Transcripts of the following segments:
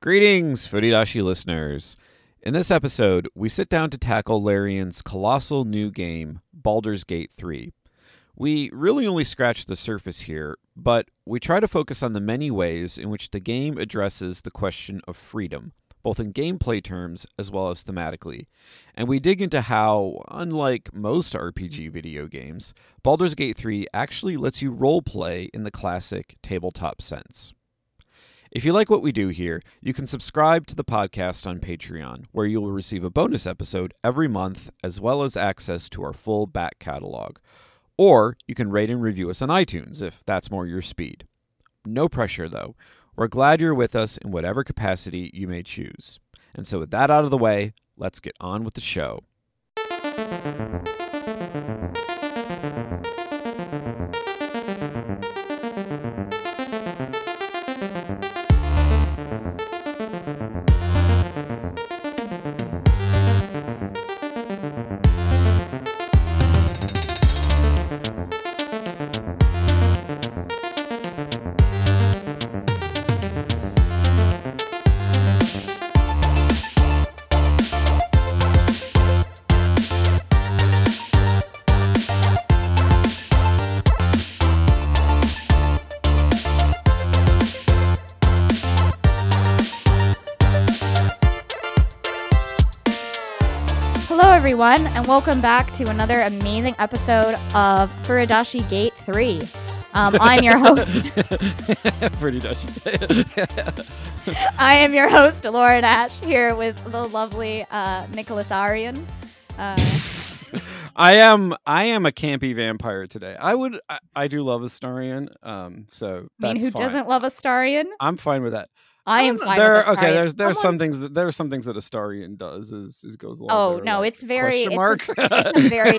Greetings, Furidashi listeners. In this episode, we sit down to tackle Larian's colossal new game, Baldur's Gate 3. We really only scratch the surface here, but we try to focus on the many ways in which the game addresses the question of freedom, both in gameplay terms as well as thematically. And we dig into how, unlike most RPG video games, Baldur's Gate 3 actually lets you roleplay in the classic tabletop sense. If you like what we do here, you can subscribe to the podcast on Patreon, where you will receive a bonus episode every month, as well as access to our full back catalog. Or you can rate and review us on iTunes if that's more your speed. No pressure, though. We're glad you're with us in whatever capacity you may choose. And so, with that out of the way, let's get on with the show. Everyone, and welcome back to another amazing episode of Furidashi Gate 3. Um, I'm your host. Furidashi. I am your host, Laura Nash, here with the lovely uh, Nicholas Arian. Uh, I am I am a campy vampire today. I would I, I do love Astarion. Um so I mean, who fine. doesn't love Astarion? I'm fine with that. I am fine there, with okay, there's there's some things that there are some things that a Astarion does is, is goes along. Oh no, like, it's very it's mark. a, it's a very.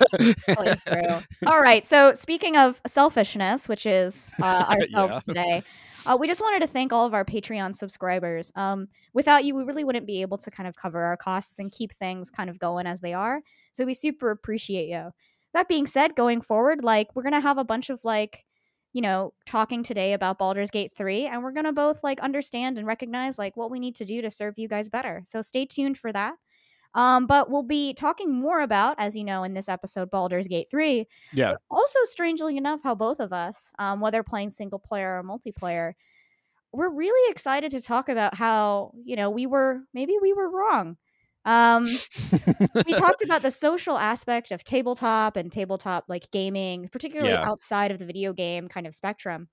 All right, so speaking of selfishness, which is uh, ourselves Yeah. today, uh, we just wanted to thank all of our Patreon subscribers. Um, without you, we really wouldn't be able to kind of cover our costs and keep things kind of going as they are. So we super appreciate you. That being said, going forward, like we're gonna have a bunch of like, you know, talking today about Baldur's Gate 3, and we're gonna both like understand and recognize like what we need to do to serve you guys better. So stay tuned for that. Um, but we'll be talking more about, as you know, in this episode, Baldur's Gate 3. yeah. Also, strangely enough, how both of us, um, whether playing single player or multiplayer, we're really excited to talk about how, you know, we were maybe we were wrong. Um, we talked about the social aspect of tabletop and tabletop like gaming, particularly Yeah. outside of the video game kind of spectrum.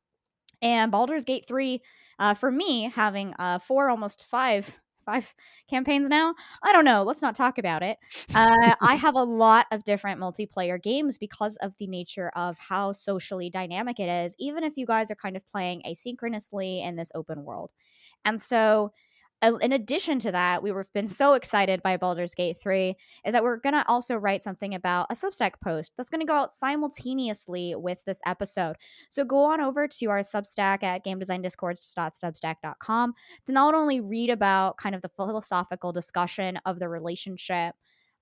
And Baldur's Gate 3, uh, for me, having uh, four, almost five, five campaigns now, I don't know. Let's not talk about it. Uh, I have a lot of different multiplayer games because of the nature of how socially dynamic it is, even if you guys are kind of playing asynchronously in this open world. And so, in addition to that, we were been so excited by Baldur's Gate 3 is that we're going to also write something about a Substack post that's going to go out simultaneously with this episode. So go on over to our Substack at gamedesignDiscourse.substack.com to not only read about kind of the philosophical discussion of the relationship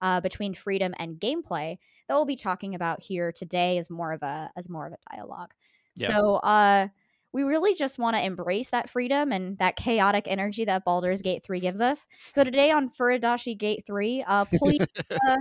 uh, between freedom and gameplay that we'll be talking about here today as more of a as more of a dialogue. Yeah. So uh we really just want to embrace that freedom and that chaotic energy that Baldur's Gate 3 gives us. So today on Furidashi Gate 3, uh, please, uh,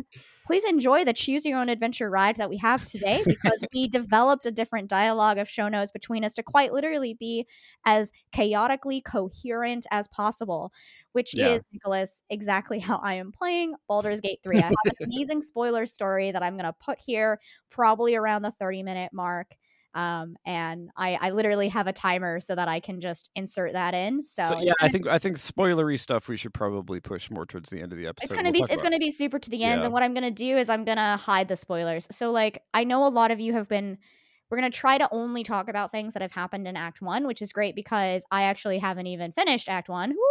please enjoy the choose your own adventure ride that we have today because we developed a different dialogue of show notes between us to quite literally be as chaotically coherent as possible. Which Yeah. is, Nicholas, exactly how I am playing Baldur's Gate 3. I have an amazing spoiler story that I'm going to put here probably around the 30 minute mark um, and I, I literally have a timer so that I can just insert that in. So, So yeah, I think I think spoilery stuff we should probably push more towards the end of the episode. it's gonna We'll be it's gonna be super to the end. Yeah. And what I'm gonna do is I'm gonna hide the spoilers. So like I know a lot of you have been. We're gonna try to only talk about things that have happened in Act One, which is great because I actually haven't even finished Act One.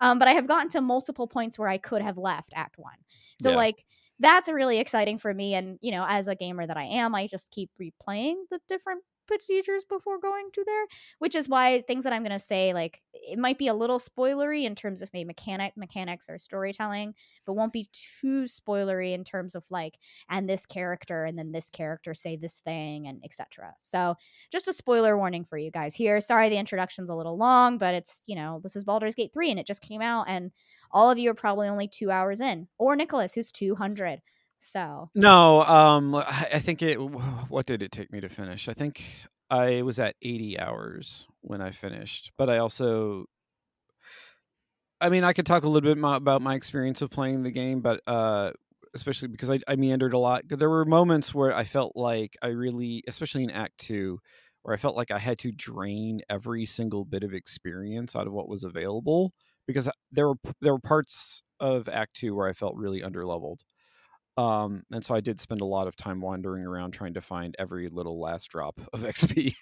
Um, but I have gotten to multiple points where I could have left Act One. So Yeah. like that's really exciting for me. And you know, as a gamer that I am, I just keep replaying the different procedures before going to there, which is why things that I'm going to say like it might be a little spoilery in terms of maybe mechanic mechanics or storytelling, but won't be too spoilery in terms of like and this character and then this character say this thing and etc. So, just a spoiler warning for you guys here. Sorry the introduction's a little long, but it's, you know, this is Baldur's Gate 3 and it just came out and all of you are probably only 2 hours in or Nicholas who's 200. So no, um, I think it. What did it take me to finish? I think I was at 80 hours when I finished, but I also. I mean, I could talk a little bit about my experience of playing the game, but uh, especially because I, I meandered a lot. There were moments where I felt like I really, especially in Act Two, where I felt like I had to drain every single bit of experience out of what was available because there were there were parts of Act Two where I felt really underleveled. Um, and so I did spend a lot of time wandering around trying to find every little last drop of XP,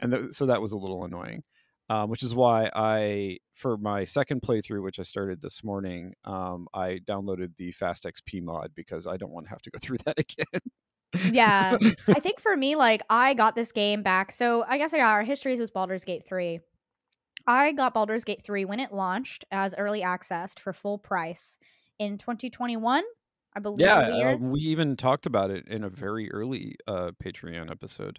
and th- so that was a little annoying. Um, which is why I, for my second playthrough, which I started this morning, um, I downloaded the Fast XP mod because I don't want to have to go through that again. yeah, I think for me, like I got this game back. So I guess I got our histories with Baldur's Gate three. I got Baldur's Gate 3 when it launched as early accessed for full price in 2021. I believe. Yeah, uh, we even talked about it in a very early uh, Patreon episode.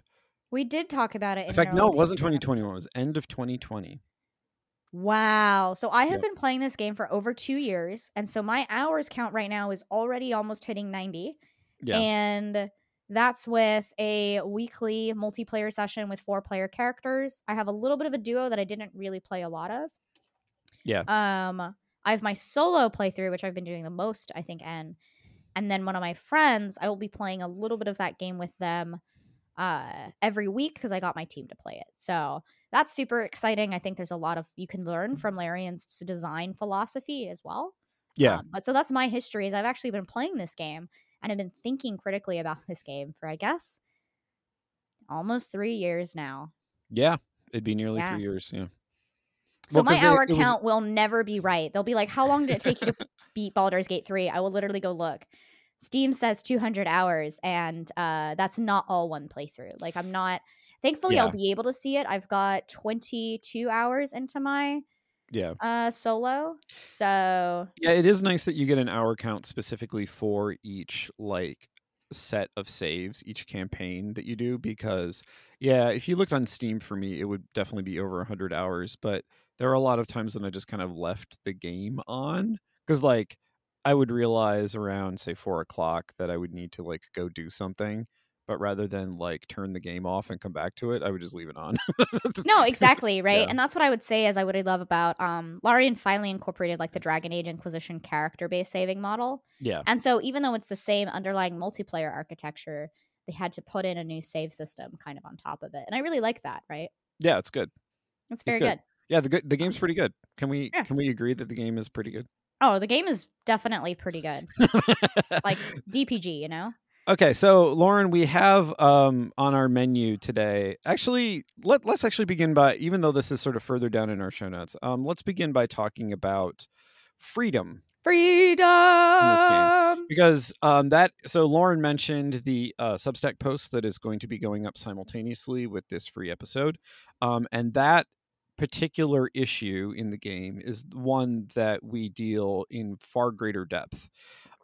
We did talk about it. In, in fact, no, it wasn't 2021. It was end of 2020. Wow. So I have yep. been playing this game for over two years. And so my hours count right now is already almost hitting 90. Yeah. And that's with a weekly multiplayer session with four player characters. I have a little bit of a duo that I didn't really play a lot of. Yeah. Um, I have my solo playthrough, which I've been doing the most, I think, and and then one of my friends, I will be playing a little bit of that game with them uh, every week because I got my team to play it. So that's super exciting. I think there's a lot of you can learn from Larian's design philosophy as well. Yeah. Um, so that's my history. Is I've actually been playing this game and I've been thinking critically about this game for I guess almost three years now. Yeah, it'd be nearly yeah. three years. Yeah. So well, my hour they, count was... will never be right. They'll be like, "How long did it take you to beat Baldur's Gate 3?" I will literally go look. Steam says 200 hours, and uh, that's not all one playthrough. Like, I'm not. Thankfully, yeah. I'll be able to see it. I've got 22 hours into my yeah. Uh solo so yeah it is nice that you get an hour count specifically for each like set of saves each campaign that you do because yeah if you looked on steam for me it would definitely be over 100 hours but there are a lot of times when I just kind of left the game on because like I would realize around say four o'clock that I would need to like go do something, but rather than like turn the game off and come back to it, I would just leave it on. no, exactly, right? Yeah. And that's what I would say is I would love about um Larian finally incorporated like the Dragon Age Inquisition character based saving model. Yeah. And so even though it's the same underlying multiplayer architecture, they had to put in a new save system kind of on top of it. And I really like that, right? Yeah, it's good. It's very it's good. good. Yeah, the good the game's pretty good. Can we yeah. can we agree that the game is pretty good? Oh, the game is definitely pretty good. like DPG, you know. Okay, so Lauryn, we have um, on our menu today. Actually, let let's actually begin by even though this is sort of further down in our show notes. Um, let's begin by talking about freedom. Freedom. In this game. Because um, that so Lauryn mentioned the uh, Substack post that is going to be going up simultaneously with this free episode, um, and that particular issue in the game is one that we deal in far greater depth,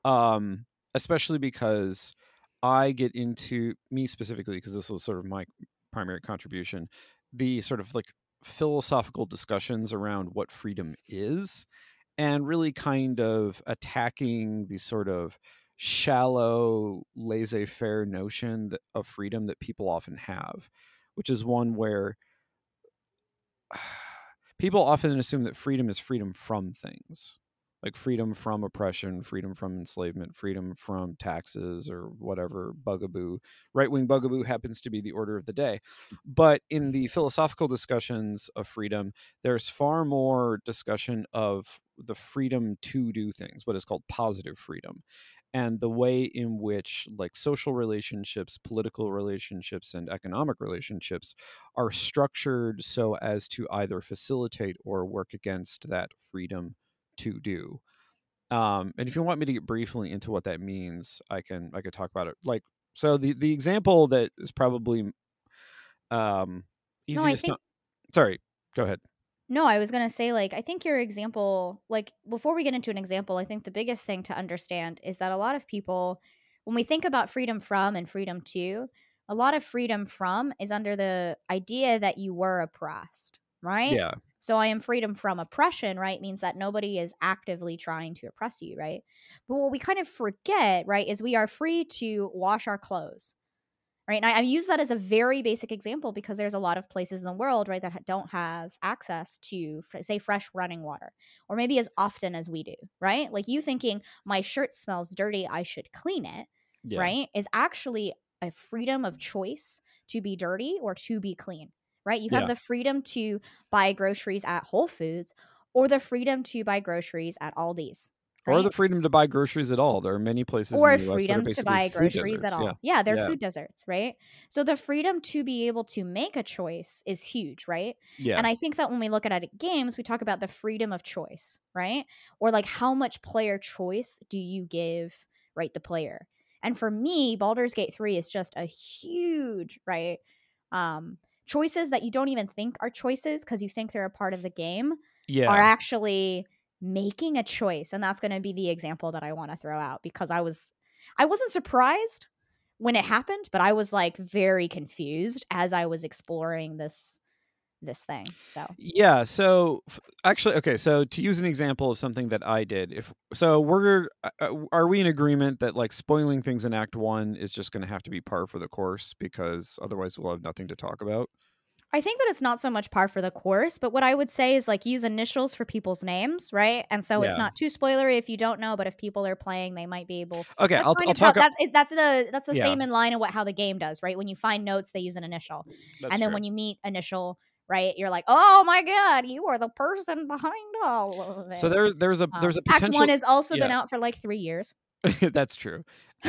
um, especially because I get into me specifically because this was sort of my primary contribution, the sort of like philosophical discussions around what freedom is, and really kind of attacking the sort of shallow laissez-faire notion of freedom that people often have, which is one where people often assume that freedom is freedom from things like freedom from oppression, freedom from enslavement, freedom from taxes, or whatever bugaboo, right wing bugaboo happens to be the order of the day. But in the philosophical discussions of freedom, there's far more discussion of the freedom to do things, what is called positive freedom and the way in which like social relationships political relationships and economic relationships are structured so as to either facilitate or work against that freedom to do um, and if you want me to get briefly into what that means i can i could talk about it like so the the example that is probably Um, No, I easiest. think- to- Sorry, go ahead. No, I was going to say, like, I think your example, like, before we get into an example, I think the biggest thing to understand is that a lot of people, when we think about freedom from and freedom to, a lot of freedom from is under the idea that you were oppressed, right? Yeah, So I am freedom from oppression, right? Means that nobody is actively trying to oppress you, right? But what we kind of forget, right, is we are free to wash our clothes, right? And I, I use that as a very basic example because there's a lot of places in the world, right, that don't have access to, say, fresh running water, or maybe as often as we do, right? Like you thinking my shirt smells dirty, I should clean it, yeah. right, is actually a freedom of choice to be dirty or to be clean, right? You have Yeah. the freedom to buy groceries at Whole Foods or the freedom to buy groceries at Aldi's. Or the freedom to buy groceries at all. There are many places or in the US that are freedoms to buy groceries deserts, at all. Yeah. Yeah, they're Yeah. food deserts, right? So the freedom to be able to make a choice is huge, right? Yeah. And I think that when we look at it games, we talk about the freedom of choice, right? Or like how much player choice do you give, right, the player? And for me, Baldur's Gate 3 is just a huge, right? Um choices that you don't even think are choices because you think they're a part of the game yeah. are actually making a choice and that's going to be the example that i want to throw out because i was i wasn't surprised when it happened but i was like very confused as i was exploring this this thing so Yeah. So f- actually, okay. So to use an example of something that I did, if so, we're uh, uh, are we in agreement that like spoiling things in Act One is just going to have to be par for the course because otherwise we'll have nothing to talk about. i think that it's not so much par for the course but what i would say is like use initials for people's names right and so it's not too spoilery if you don't know but if people are playing they might be able Okay, I'll, I'll how- talk. that's that's the that's the Yeah. same in line of what how the game does right when you find notes they use an initial that's and then true. when you meet initial right you're like oh my god you are the person behind all of it so there's there's a Um, there's a act potential. one has also been out for like three years that's true.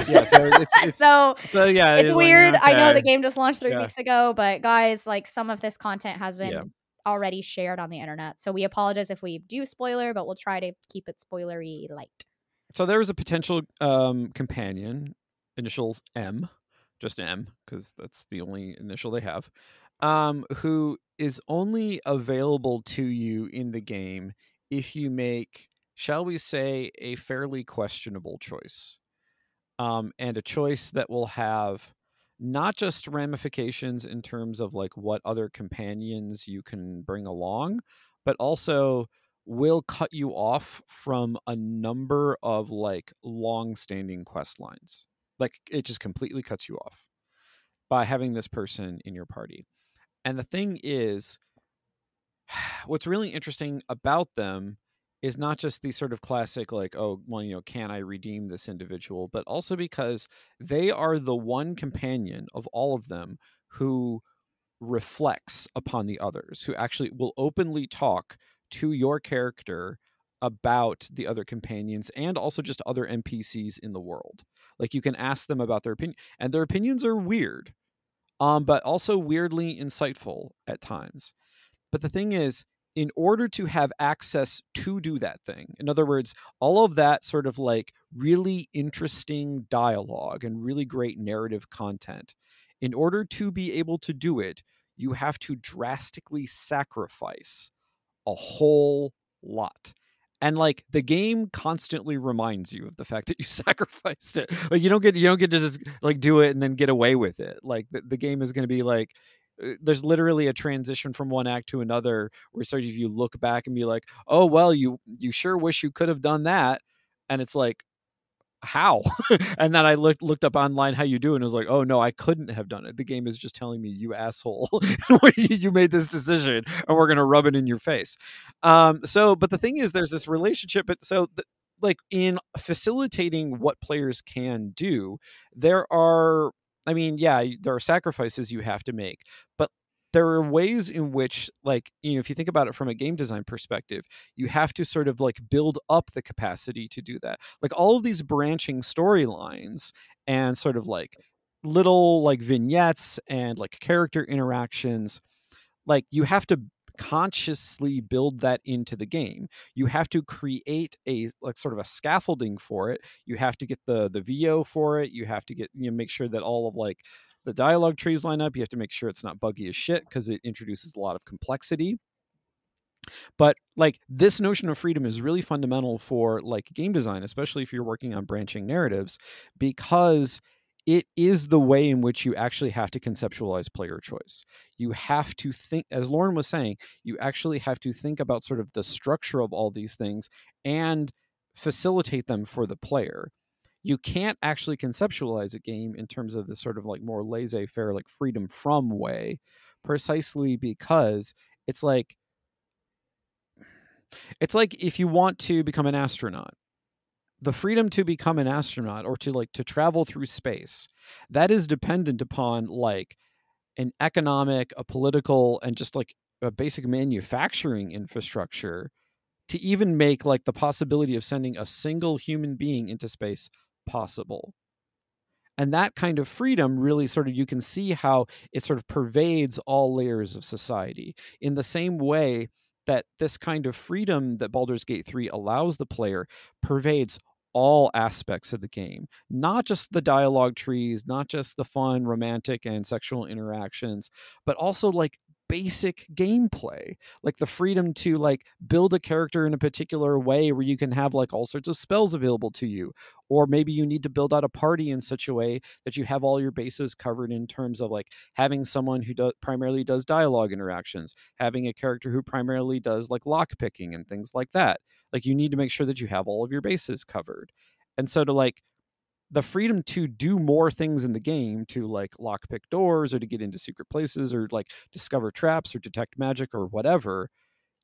Yeah. So it's, it's so, so yeah. it's like, weird i know the game just launched three Yeah. weeks ago but guys like some of this content has been Yeah. already shared on the internet so we apologize if we do spoiler but we'll try to keep it spoilery light So there was a potential um, companion, initials M, just M, because that's the only initial they have, um, who is only available to you in the game if you make, shall we say, a fairly questionable choice. Um, and a choice that will have not just ramifications in terms of like what other companions you can bring along, but also will cut you off from a number of like long-standing quest lines. Like it just completely cuts you off by having this person in your party. And the thing is what's really interesting about them is not just the sort of classic like oh well you know can i redeem this individual? but also because they are the one companion of all of them who reflects upon the others who actually will openly talk to your character about the other companions and also just other npcs in the world. Like you can ask them about their opinion and their opinions are weird um but also weirdly insightful at times. But the thing is in order to have access to do that thing in other words all of that sort of like really interesting dialogue and really great narrative content in order to be able to do it you have to drastically sacrifice a whole lot and like the game constantly reminds you of the fact that you sacrificed it. Like you don't get you don't get to just like do it and then get away with it. Like the, the game is going to be like uh, there's literally a transition from one act to another where sort of you look back and be like oh well you you sure wish you could have done that. And it's like how? And then i looked looked up online how you do and it was like oh no i couldn't have done it. The game is just telling me you asshole you made this decision and we're to rub it in your face. Um so but the thing is there's this relationship but so th- like in facilitating what players can do there are i mean yeah there are sacrifices you have to make but there are ways in which like you know if you think about it from a game design perspective you have to sort of like build up the capacity to do that. Like all of these branching storylines and sort of like little like vignettes and like character interactions like you have to consciously build that into the game. You have to create a like sort of a scaffolding for it. You have to get the the vo for it. You have to get you know make sure that all of like the dialogue trees line up. You have to make sure it's not buggy as shit because it introduces a lot of complexity. But like this notion of freedom is really fundamental for like game design, especially if you're working on branching narratives, because it is the way in which you actually have to conceptualize player choice. You have to think, as Lauryn was saying, you actually have to think about sort of the structure of all these things and facilitate them for the player. You can't actually conceptualize a game in terms of the sort of like more laissez faire, like freedom from way, precisely because it's like it's like if you want to become an astronaut the freedom to become an astronaut or to like to travel through space that is dependent upon like an economic a political and just like a basic manufacturing infrastructure to even make like the possibility of sending a single human being into space possible. And that kind of freedom really sort of you can see how it sort of pervades all layers of society. In the same way that this kind of freedom that Baldur's Gate 3 allows the player pervades all aspects of the game, not just the dialogue trees, not just the fun, romantic, and sexual interactions, but also like basic gameplay like the freedom to like build a character in a particular way where you can have like all sorts of spells available to you or maybe you need to build out a party in such a way that you have all your bases covered in terms of like having someone who does primarily does dialogue interactions having a character who primarily does like lock picking and things like that. Like you need to make sure that you have all of your bases covered. And so to like the freedom to do more things in the game to like lockpick doors or to get into secret places or like discover traps or detect magic or whatever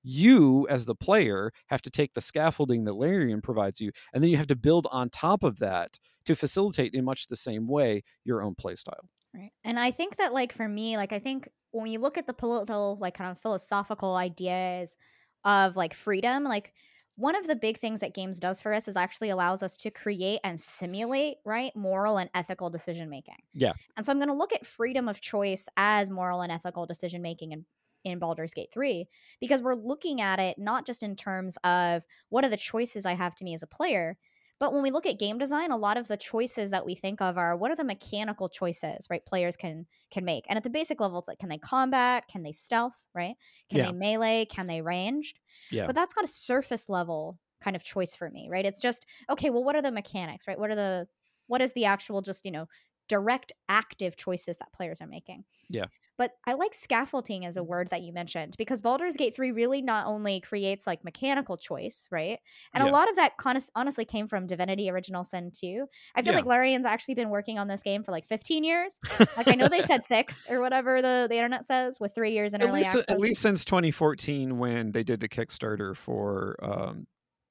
you as the player have to take the scaffolding that larian provides you and then you have to build on top of that to facilitate in much the same way your own playstyle. Right and i think that like for me like i think when you look at the political like kind of philosophical ideas of like freedom like one of the big things that games does for us is actually allows us to create and simulate right moral and ethical decision making. Yeah. And so i'm going to look at freedom of choice as moral and ethical decision making in in Baldur's Gate 3 because we're looking at it not just in terms of what are the choices I have to me as a player, but when we look at game design, a lot of the choices that we think of are what are the mechanical choices, right? Players can can make. And at the basic level, it's like can they combat? Can they stealth, right? Can Yeah. they melee? Can they ranged? yeah But that's got a surface level kind of choice for me, right? It's just, okay, well, what are the mechanics, right? What are the what is the actual just, you know, direct active choices that players are making? Yeah. But I like scaffolding as a word that you mentioned because Baldur's Gate 3 really not only creates like mechanical choice, right? And Yeah. a lot of that con- honestly came from Divinity Original Sin 2. I feel Yeah. like Larian's actually been working on this game for like 15 years. Like I know they said 6 or whatever the, the internet says with 3 years in at early least access. at least since 2014 when they did the kickstarter for um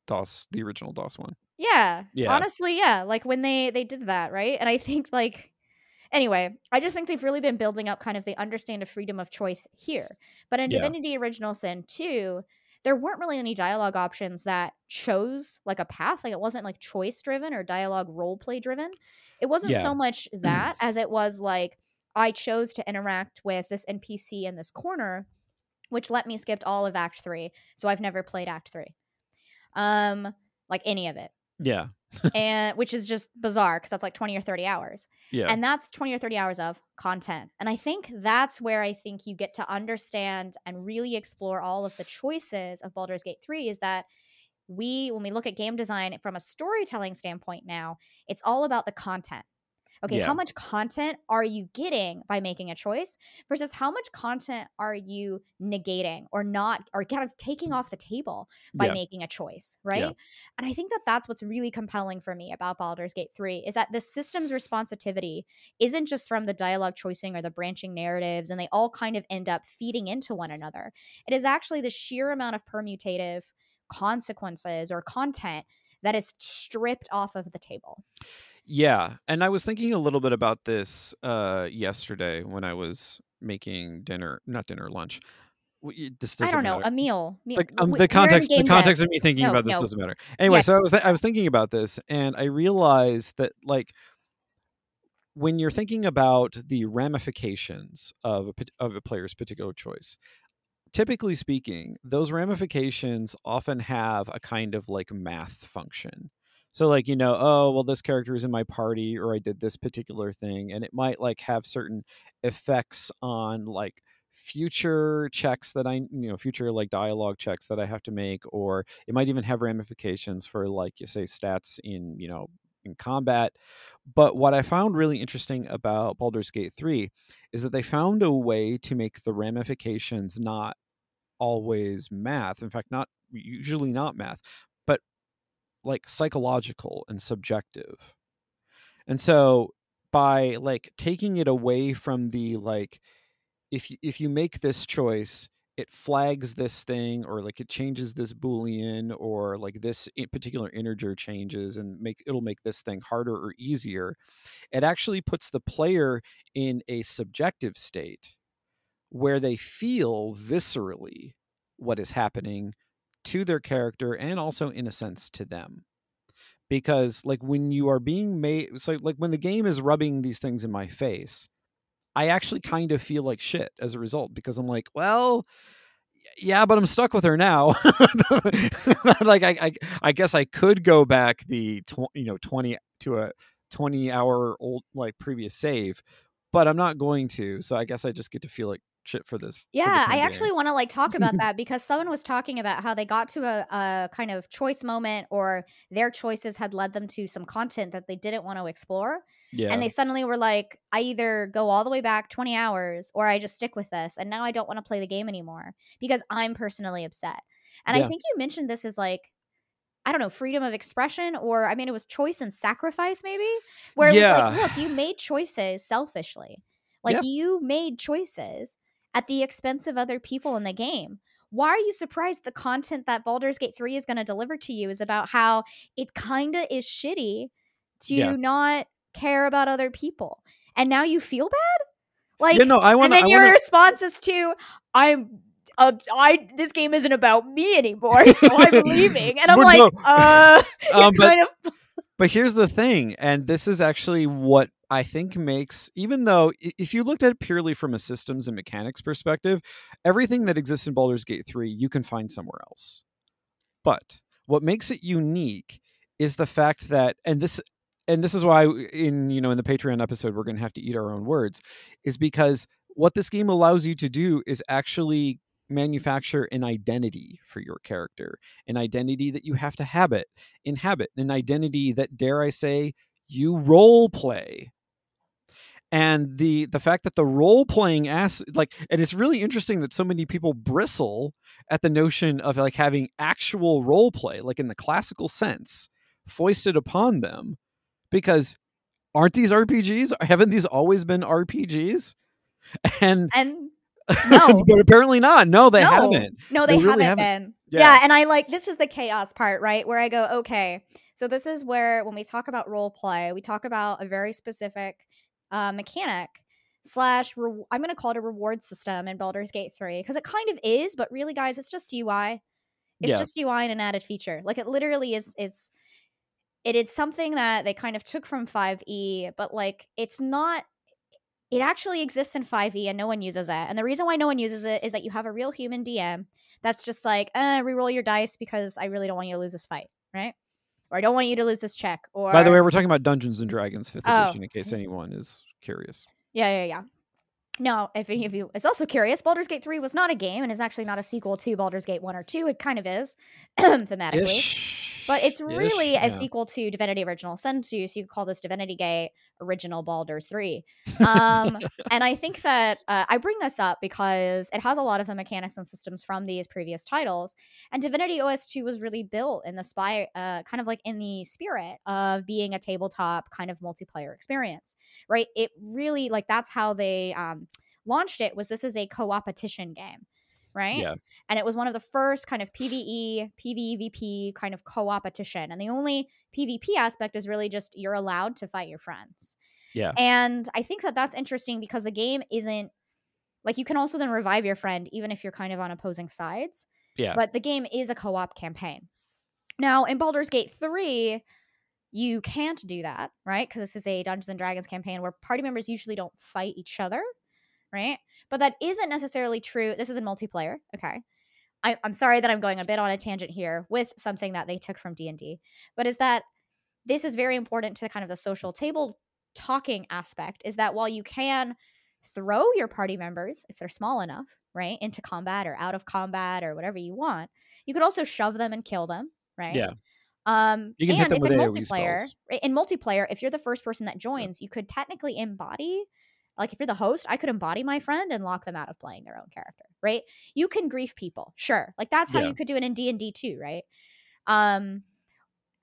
dos the original dos one Yeah. Yeah. Honestly, yeah. Like when they they did that, right? And I think like anyway, I just think they've really been building up kind of the understand of freedom of choice here. But in Yeah. Divinity Original Sin 2, there weren't really any dialogue options that chose like a path. Like it wasn't like choice driven or dialogue role play driven. It wasn't Yeah. so much that as it was like I chose to interact with this NPC in this corner, which let me skip all of Act 3. So I've never played Act 3. Um like any of it yeah and which is just bizarre because that's like 20 or 30 hours. Yeah. And that's 20 or 30 hours of content. And i think that's where i think you get to understand and really explore all of the choices of Baldur's Gate 3 is that we when we look at game design from a storytelling standpoint now it's all about the content okay Yeah. how much content are you getting by making a choice versus how much content are you negating or not or kind of taking off the table by Yeah. making a choice right and I think that that's what's really compelling for me about Baldur's Gate 3 is that the system's responsivity isn't just from the dialogue choicing or the branching narratives, and they all kind of end up feeding into one another. It is actually the sheer amount of permutative consequences or content that is stripped off of the table. Yeah, and I was thinking a little bit about this uh, yesterday when I was making dinner, not dinner, lunch. This I don't know, matter. a meal. Me- Like, um, the context, the context of me thinking No, about this no. doesn't matter. Anyway, Yeah. so I was th- I was thinking about this, and I realized that like when you're thinking about the ramifications of a, of a player's particular choice, typically speaking, those ramifications often have a kind of like math function. So like, you know, oh, well this character is in my party or I did this particular thing and it might like have certain effects on like future checks that I, you know, future like dialogue checks that I have to make or it might even have ramifications for like you say stats in, you know, in combat. But what I found really interesting about Baldur's Gate 3 is that they found a way to make the ramifications not always math. In fact, not usually not math, but like psychological and subjective. And so by like taking it away from the like if you, if you make this choice it flags this thing or like it changes this boolean or like this particular integer changes and make it'll make this thing harder or easier it actually puts the player in a subjective state where they feel viscerally what is happening to their character and also in a sense to them. Because like when you are being made so like when the game is rubbing these things in my face i actually kind of feel like shit as a result because i'm like well yeah but i'm stuck with her now. Like I, I, I guess i could go back the tw- you know 20 to a 20 hour old like previous save but i'm not going to so i guess i just get to feel like shit for this. Yeah, I actually want to like talk about that because someone was talking about how they got to a, a kind of choice moment or their choices had led them to some content that they didn't want to explore. Yeah. And they suddenly were like, I either go all the way back 20 hours or I just stick with this. And now I don't want to play the game anymore because I'm personally upset. And Yeah. I think you mentioned this as like, I don't know, freedom of expression, or I mean, it was choice and sacrifice, maybe, where it was like, look, you made choices selfishly. Like Yeah. you made choices at the expense of other people in the game. Why are you surprised the content that Baldur's Gate 3 is going to deliver to you is about how it kind of is shitty to Yeah. not care about other people? And now you feel bad? Like yeah, no, I want and then I your want response is to I'm uh, I this game isn't about me anymore, so I'm leaving. And I'm like, no. uh Um, but kind of But here's the thing, and this is actually what I think makes, even though if you looked at it purely from a systems and mechanics perspective, everything that exists in Baldur's Gate 3 you can find somewhere else. But what makes it unique is the fact that, and this, and this is why in you know in the Patreon episode we're going to have to eat our own words, is because what this game allows you to do is actually manufacture an identity for your character, an identity that you have to habit inhabit an identity that dare i say you role play and the the fact that the role playing ass like and it's really interesting that so many people bristle at the notion of like having actual role play like in the classical sense foisted upon them because aren't these rpgs haven't these always been rpgs and and No. but apparently not no they no, haven't No, they, They really haven't, haven't. been. Yeah. Yeah. and I like this is the chaos part, right? Where I go, okay, so this is where when we talk about role play, we talk about a very specific uh, mechanic slash. Re- I'm going to call it a reward system in Baldur's Gate three because it kind of is, but really, guys, it's just UI. It's Yeah. just UI and an added feature. Like it literally is. Is it is something that they kind of took from 5e, but like it's not it actually exists in 5e and no one uses it. And the reason why no one uses it is that you have a real human DM that's just like, uh, reroll your dice because I really don't want you to lose this fight, right? Or I don't want you to lose this check. Or by the way we're talking about dungeons and dragons 5th Oh. edition in case anyone is curious yeah, yeah, yeah. No, if any of you is also curious, Baldur's Gate 3 was not a game and is actually not a sequel to Baldur's Gate 1 or 2. It kind of is thematically. Ish. But it's Ish, really a yeah. sequel to Divinity Original Sin 2, so you could call this Divinity Gate Original Baldur's 3. Um, and I think that uh, I bring this up because it has a lot of the mechanics and systems from these previous titles. And Divinity OS 2 was really built in the spy, uh, kind of like in the spirit of being a tabletop kind of multiplayer experience, right? It really, like, that's how they um, launched it was this is a co-opetition game, right? Yeah. and it was one of the first kind of PVE, PvEVP kind of co-opetition. And the only PvP aspect is really just you're allowed to fight your friends. Yeah. And I think that that's interesting because the game isn't like you can also then revive your friend even if you're kind of on opposing sides. Yeah. But the game is a co-op campaign. Now, in Baldur's Gate 3, you can't do that, right? Because this is a Dungeons and Dragons campaign where party members usually don't fight each other, right? But that isn't necessarily true. This is in multiplayer, okay? I, I'm sorry that I'm going a bit on a tangent here with something that they took from D and D, but is that this is very important to kind of the social table talking aspect is that while you can throw your party members if they're small enough right into combat or out of combat or whatever you want you could also shove them and kill them right Yeah. um You can hit and them if with in multiplayer spells. in multiplayer if you're the first person that joins you could technically embody like if you're the host i could embody my friend and lock them out of playing their own character right you can grief people sure like that's how Yeah. you could do it in d&d too right um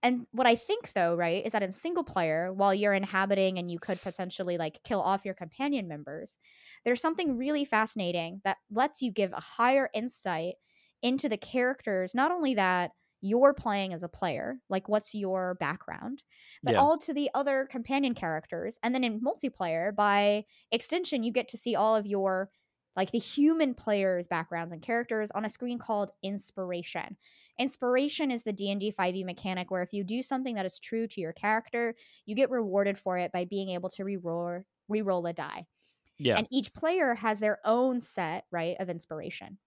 and what i think though right is that in single player while you're inhabiting and you could potentially like kill off your companion members there's something really fascinating that lets you give a higher insight into the characters not only that you're playing as a player like what's your background but Yeah. all to the other companion characters and then in multiplayer by extension you get to see all of your like the human players backgrounds and characters on a screen called inspiration inspiration is the d&d 5e E mechanic where if you do something that is true to your character you get rewarded for it by being able to re-roll, re-roll a die Yeah. and each player has their own set right of inspiration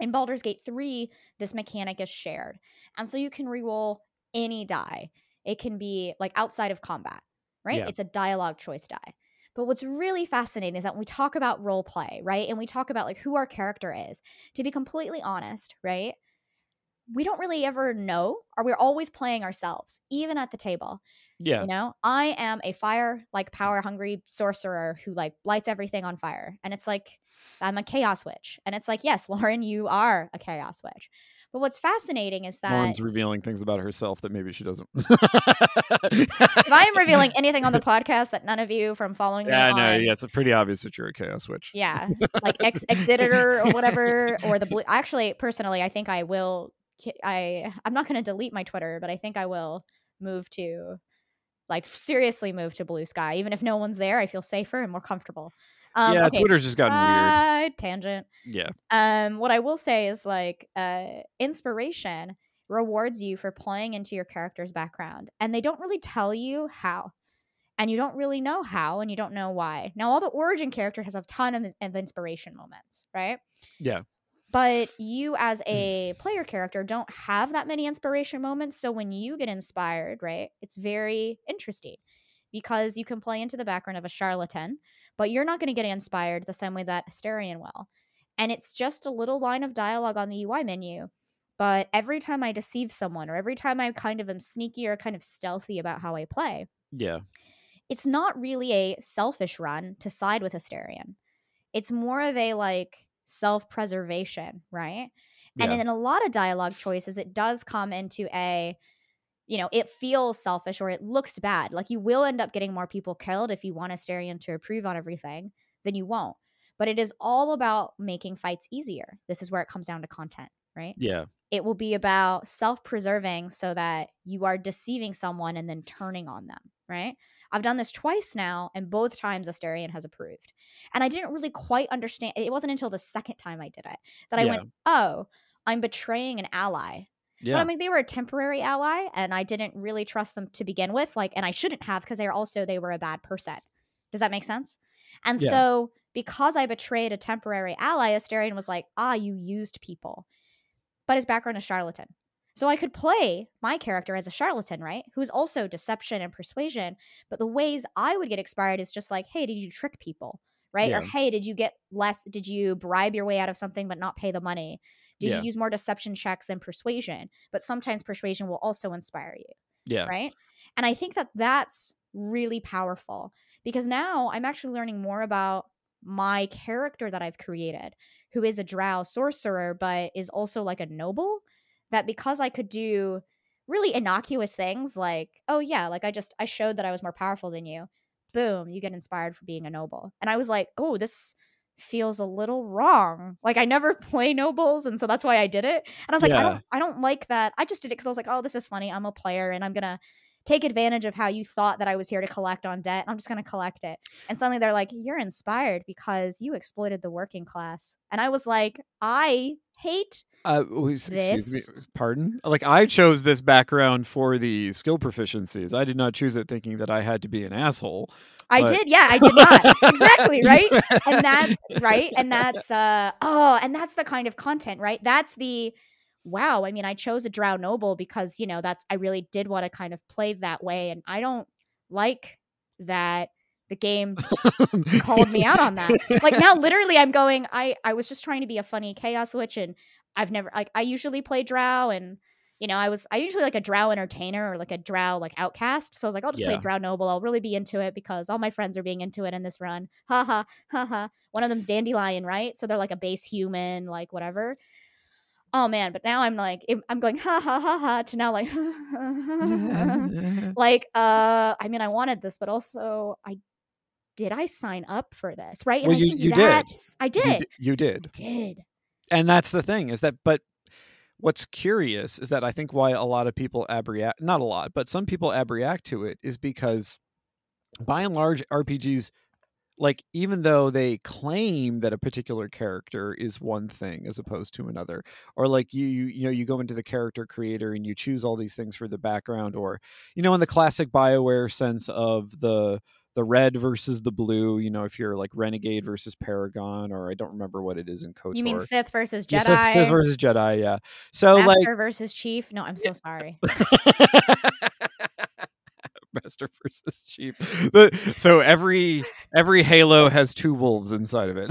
in Baldur's Gate 3 this mechanic is shared and so you can re-roll any die it can be like outside of combat right Yeah. it's a dialogue choice die but what's really fascinating is that when we talk about role play right and we talk about like who our character is to be completely honest right we don't really ever know or we're always playing ourselves even at the table yeah. you know, I am a fire like mm. power hungry sorcerer who like lights everything on fire. And it's like I'm a chaos witch. And it's like, yes, Lauryn, you are a chaos witch. But what's fascinating is that Lauryn's revealing things about herself that maybe she doesn't. if I am revealing anything on the podcast that none of you from following yeah, I know. on, Yeah, it's pretty obvious that you're a chaos witch. yeah, like ex- Exeter or whatever, or the blue. Actually, personally, I think I will. I I'm not going to delete my Twitter, but I think I will move to, like, seriously move to Blue Sky. Even if no one's there, I feel safer and more comfortable. Um, yeah, okay, Twitter's just gotten weird. tangent. Yeah. Um, what I will say is like, uh, inspiration rewards you for playing into your character's background, and they don't really tell you how and you don't really know how and you don't know why. Now, all the origin characters have a ton of, of inspiration moments, right? Yeah. But you, as a player character, don't have that many inspiration moments. So when you get inspired, right, it's very interesting because you can play into the background of a charlatan, but you're not going to get inspired the same way that Astarion will. And it's just a little line of dialogue on the UI menu. But every time I deceive someone, or every time I kind of am sneaky or kind of stealthy about how I play, Yeah. it's not really a selfish run to side with Asterion. It's more of a like self preservation, right? And in a lot of dialogue choices, it does come into a, you know, it feels selfish or it looks bad. Like you will end up getting more people killed if you want Astarion to approve on everything then you won't. But it is all about making fights easier. This is where it comes down to content, right? Yeah. It will be about self preserving so that you are deceiving someone and then turning on them, right? I've done this twice now, and both times Astarion has approved. And I didn't really quite understand. It wasn't until the second time I did it that I Yeah. went, oh, I'm betraying an ally. But I mean, they were a temporary ally, and I didn't really trust them to begin with. Like, and I shouldn't have because they are also they were a bad person. Does that make sense? And Yeah. so, because I betrayed a temporary ally, Astarion was like, ah, you used people. But his background is charlatan. So I could play my character as a charlatan, right? Who's also deception and persuasion. But the ways I would get expired is just like, hey, did you trick people? Right? Or hey, did you get less? Did you bribe your way out of something but not pay the money? Did Yeah. you use more deception checks than persuasion? But sometimes persuasion will also inspire you Yeah. right? And I think that that's really powerful because now I'm actually learning more about my character that I've created, who is a drow sorcerer, but is also like a noble. That because I could do really innocuous things like, oh, yeah, like I just, I showed that I was more powerful than you. Boom, you get inspired for being a noble. And I was like, oh, this feels a little wrong. Like I never play nobles, and so that's why I did it. And I was like, I don't I don't like that. I just did it because I was like, oh, this is funny. I'm a player and I'm gonna take advantage of how you thought that I was here to collect on debt. I'm just gonna collect it. And suddenly they're like, You're inspired because you exploited the working class. And I was like, I hate Uh, oh, excuse This- me. Pardon? Like I chose this background for the skill proficiencies. I did not choose it thinking that I had to be an asshole. I But- did, yeah, I did not. exactly, right? And that's right. And that's uh oh, and that's the kind of content, right? That's the wow, I mean, I chose a Drow Noble because, you know, that's, I really did want to kind of play that way. And I don't like that the game called me out on that. Like now, literally, I'm going, I, I was just trying to be a funny Chaos Witch and I've never, like, I usually play Drow and, you know, I was, I usually like a Drow entertainer or like a Drow like outcast. So I was like, I'll just Yeah. play Drow Noble. I'll really be into it because all my friends are being into it in this run. Ha ha, ha ha. One of them's Dandelion, right? So they're like a base human, like whatever oh man but now i'm like im- going ha ha ha ha to now like like uh i mean i wanted this but also i did i sign up for this right and Well, I you- think you did. that's i You did you did. I did and that's the thing is that but what's curious is that i think why a lot of people abreact not a lot but some people abreact to it is because by and large rpgs like even though they claim that a particular character is one thing as opposed to another or like you you, you know you go into the character creator and you choose all these things for the background or you know in the classic bioware sense of the the red versus the blue you know if you're like renegade versus paragon or i don't remember what it is in code you mean sith versus Yeah, jedi Sith, Sith versus Jedi, yeah. So master like versus chief? No i'm so sorry Master versus Chief. The, so every every Halo has two wolves inside of it.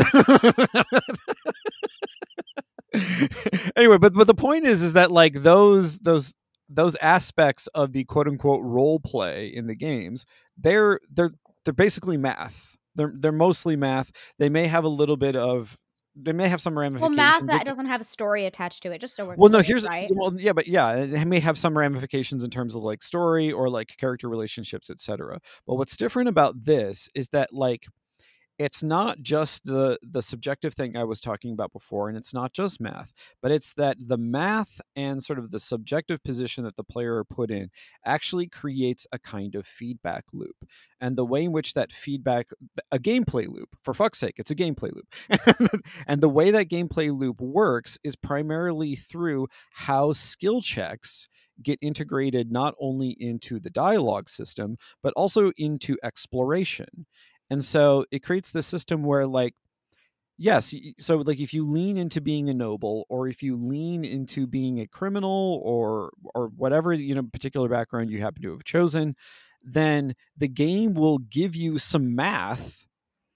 anyway, but but the point is is that like those those those aspects of the quote unquote role play in the games, they're they're they're basically math. They're they're mostly math. They may have a little bit of they may have some ramifications. well math that doesn't have a story attached to it just so we're well no here's right well yeah but yeah it may have some ramifications in terms of like story or like character relationships etc but what's different about this is that like it's not just the the subjective thing i was talking about before and it's not just math but it's that the math and sort of the subjective position that the player put in actually creates a kind of feedback loop and the way in which that feedback a gameplay loop for fuck's sake it's a gameplay loop and the way that gameplay loop works is primarily through how skill checks get integrated not only into the dialogue system but also into exploration and so it creates this system where like yes so like if you lean into being a noble or if you lean into being a criminal or or whatever you know particular background you happen to have chosen then the game will give you some math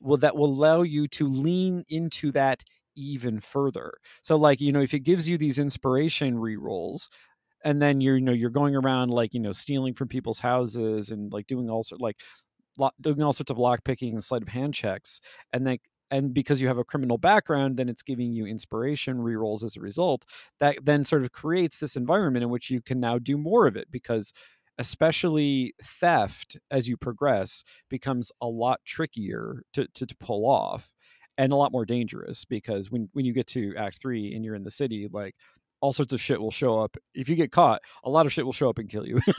will that will allow you to lean into that even further. So like you know if it gives you these inspiration rerolls and then you're you know you're going around like you know stealing from people's houses and like doing all sort like doing all sorts of lock picking and sleight of hand checks and then and because you have a criminal background then it's giving you inspiration rerolls as a result that then sort of creates this environment in which you can now do more of it because especially theft as you progress becomes a lot trickier to, to, to pull off and a lot more dangerous because when, when you get to act three and you're in the city like all sorts of shit will show up. If you get caught a lot of shit will show up and kill you.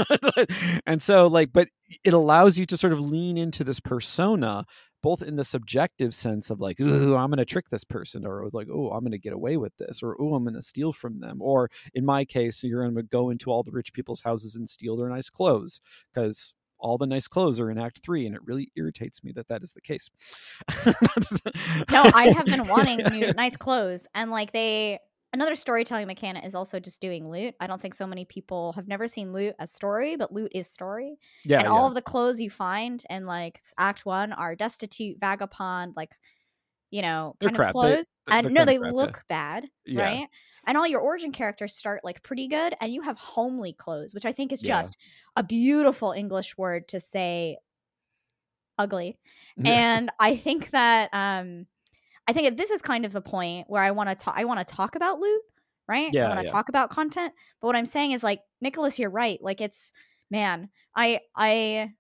And so like but it allows you to sort of lean into this persona both in the subjective sense of like ooh i'm going to trick this person or like oh i'm going to get away with this or oh i'm going to steal from them or in my case you're going to go into all the rich people's houses and steal their nice clothes because all the nice clothes are in act 3 and it really irritates me that that is the case. No i have been wanting new nice clothes and like they another storytelling mechanic is also just doing loot i don't think so many people have never seen loot as story but loot is story yeah, and yeah. all of the clothes you find in like act one are destitute vagabond like you know They're kind crap. of They- clothes they're- and no they crap, yeah. look bad Yeah. right and all your origin characters start like pretty good and you have homely clothes which i think is just a beautiful english word to say ugly and i think that um i think this is kind of the point where i want to talk i want to talk about loot right? Yeah, i want to yeah. talk about content. But what i'm saying is like nicholas you're right. Like it's man i i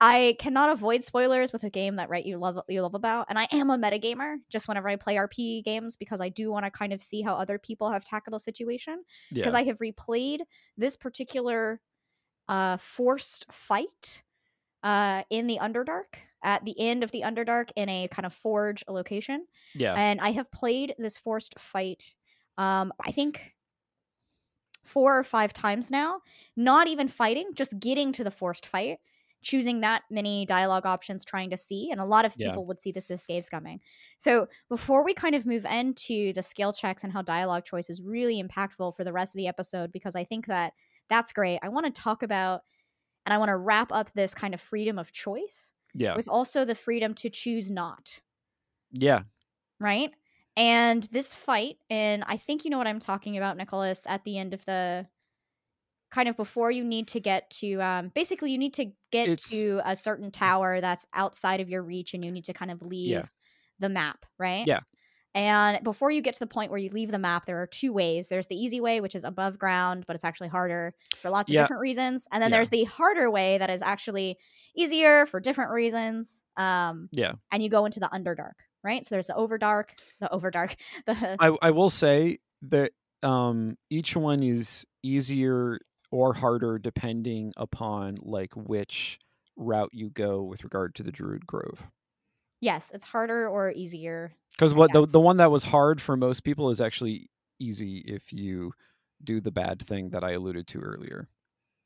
I cannot avoid spoilers with a game that right you love you love about, and I am a metagamer just whenever I play RP games because I do want to kind of see how other people have tackled a situation. Because yeah. I have replayed this particular uh, forced fight uh, in the Underdark at the end of the Underdark in a kind of forge location, yeah. and I have played this forced fight. Um, I think four or five times now. Not even fighting, just getting to the forced fight, choosing that many dialogue options, trying to see, and a lot of Yeah. people would see this as coming. So before we kind of move into the skill checks and how dialogue choice is really impactful for the rest of the episode, because I think that that's great. I want to talk about and I want to wrap up this kind of freedom of choice Yeah. with also the freedom to choose not, yeah. right? And this fight, and I think you know what I'm talking about, Nicholas, at the end of the kind of before you need to get to um basically you need to get It's- to a certain tower that's outside of your reach and you need to kind of leave the map, right? Yeah. And before you get to the point where you leave the map, there are two ways. There's the easy way, which is above ground, but it's actually harder for lots of Yeah. different reasons. And then Yeah. there's the harder way that is actually easier for different reasons. Um, Yeah. and you go into the underdark, right? So there's the overdark, the overdark, the I I will say that um each one is easier or harder depending upon like which route you go with regard to the Druid Grove. yes, it's harder or easier. Because what the the one that was hard for most people is actually easy if you do the bad thing that I alluded to earlier.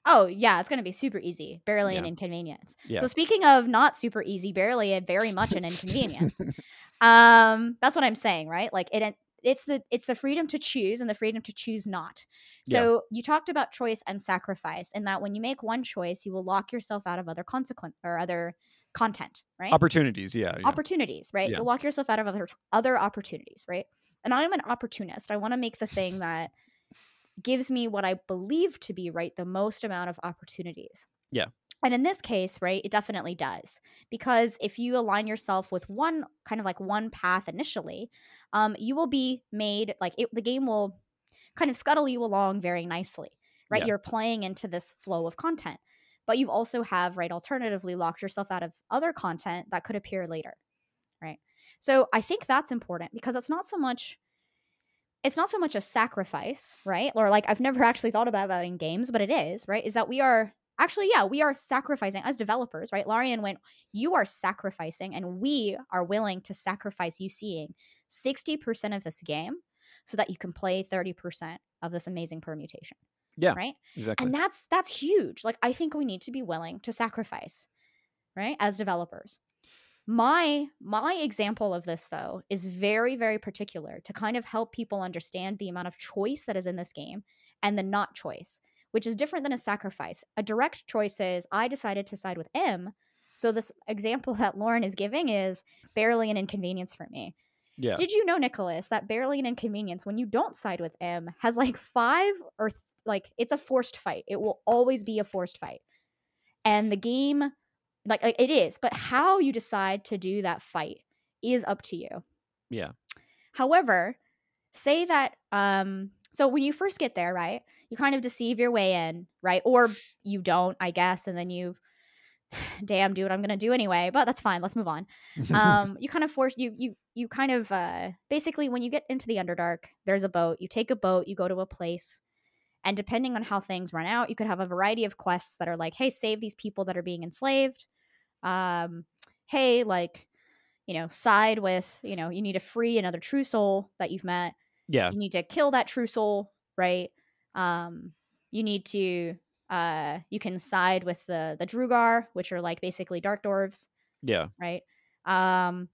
Oh yeah, it's gonna be super easy, barely an inconvenience. Yeah. So speaking of not super easy, barely and very much an inconvenience. um, that's what I'm saying, right? Like it, it's the it's the freedom to choose and the freedom to choose not. Yeah. So you talked about choice and sacrifice, and that when you make one choice, you will lock yourself out of other consequent or other content, right? Opportunities, yeah. yeah. opportunities, right? Yeah. You'll lock yourself out of other other opportunities, right? And I'm an opportunist. I want to make the thing that gives me what I believe to be right the most amount of opportunities. Yeah. And in this case, right, it definitely does. Because if you align yourself with one kind of like one path initially, um, you will be made like it, the game will kind of scuttle you along very nicely, right? Yeah. You're playing into this flow of content, but you also have, right, alternatively locked yourself out of other content that could appear later, right? So I think that's important because it's not so much it's not so much a sacrifice, right? Or like I've never actually thought about that in games, but it is, right? Is that we are actually, yeah, we are sacrificing as developers, right? Larian went, you are sacrificing, and we are willing to sacrifice you seeing 60% of this game so that you can play 30% of this amazing permutation. Yeah. Right. Exactly. And that's that's huge. Like I think we need to be willing to sacrifice, right? As developers. My my example of this though is very very particular to kind of help people understand the amount of choice that is in this game and the not choice, which is different than a sacrifice. A direct choice is I decided to side with M. So this example that Lauryn is giving is barely an inconvenience for me. yeah. Did you know, Nicholas, that barely an inconvenience when you don't side with M has like five or th- like it's a forced fight. It will always be a forced fight. And the game, like, like it is, but how you decide to do that fight is up to you. yeah. However, say that um so when you first get there, right? You kind of deceive your way in, right? Or you don't, I guess, and then you damn do what I'm going to do anyway, but that's fine. Let's move on um you kind of force you you you kind of uh basically when you get into the underdark there's a boat you take a boat you go to a place and depending on how things run out you could have a variety of quests that are like hey save these people that are being enslaved um hey like you know side with you know you need to free another true soul that you've met yeah. you need to kill that true soul right um you need to uh you can side with the the duergar which are like basically dark dwarves Yeah. right? Um,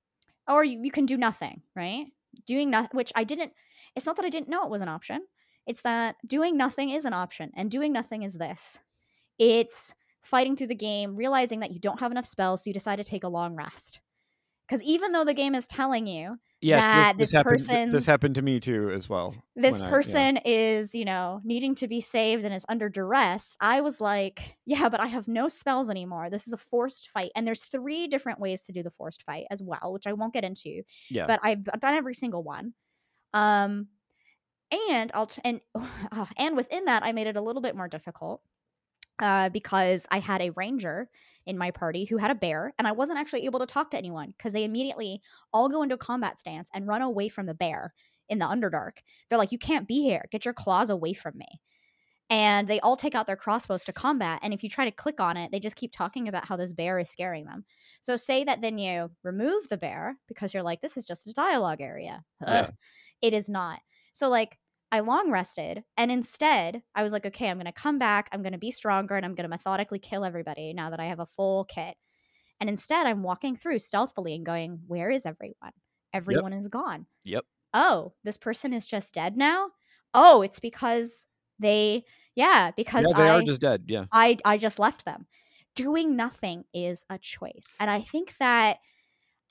or you, you can do nothing, right? Doing nothing, which I didn't. It's not that I didn't know it was an option. It's that doing nothing is an option, and doing nothing is this. It's fighting through the game, realizing that you don't have enough spells, so you decide to take a long rest. Because even though the game is telling you Yes, that this, this this happened. This happened to me too, as well. this when I- yeah. person is, you know, needing to be saved and is under duress, I was like, yeah, but I have no spells anymore. This is a forced fight. And there's three different ways to do the forced fight as well, which I won't get into, Yeah. but I've done every single one. Um and I'll t- and uh, and within that I made it a little bit more difficult. Uh, because I had a ranger in my party who had a bear, and I wasn't actually able to talk to anyone because they immediately all go into a combat stance and run away from the bear in the Underdark. They're like, "You can't be here. Get your claws away from me." And they all take out their crossbows to combat. And if you try to click on it, they just keep talking about how this bear is scaring them. So say that then you remove the bear because you're like, "This is just a dialogue area." Yeah. It is not. So like I long rested and instead I was like, okay, I'm going to come back. I'm going to be stronger and I'm going to methodically kill everybody now that I have a full kit. And instead I'm walking through stealthily and going, where is everyone? everyone is gone. Yep. Oh, this person is just dead now? Oh, it's because they yeah, because Yeah, they I are just dead. Yeah. I I just left them. Doing nothing is a choice. And I think that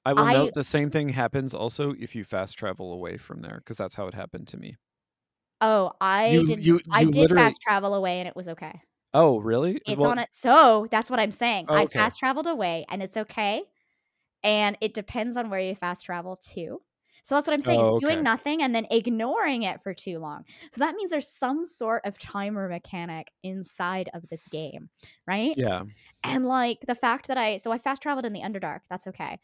I will I- note the same thing happens also if you fast travel away from there because that's how it happened to me. Oh, I You- did you- I did literally- fast travel away and it was okay. Oh, really? It's Well, on it. So that's what I'm saying. Oh, I fast traveled away and it's okay. And it depends on where you fast travel to. So that's what I'm saying. Oh, is doing nothing and then ignoring it for too long. So that means there's some sort of timer mechanic inside of this game, right? Yeah. And like the fact that I so I fast traveled in the Underdark, that's okay.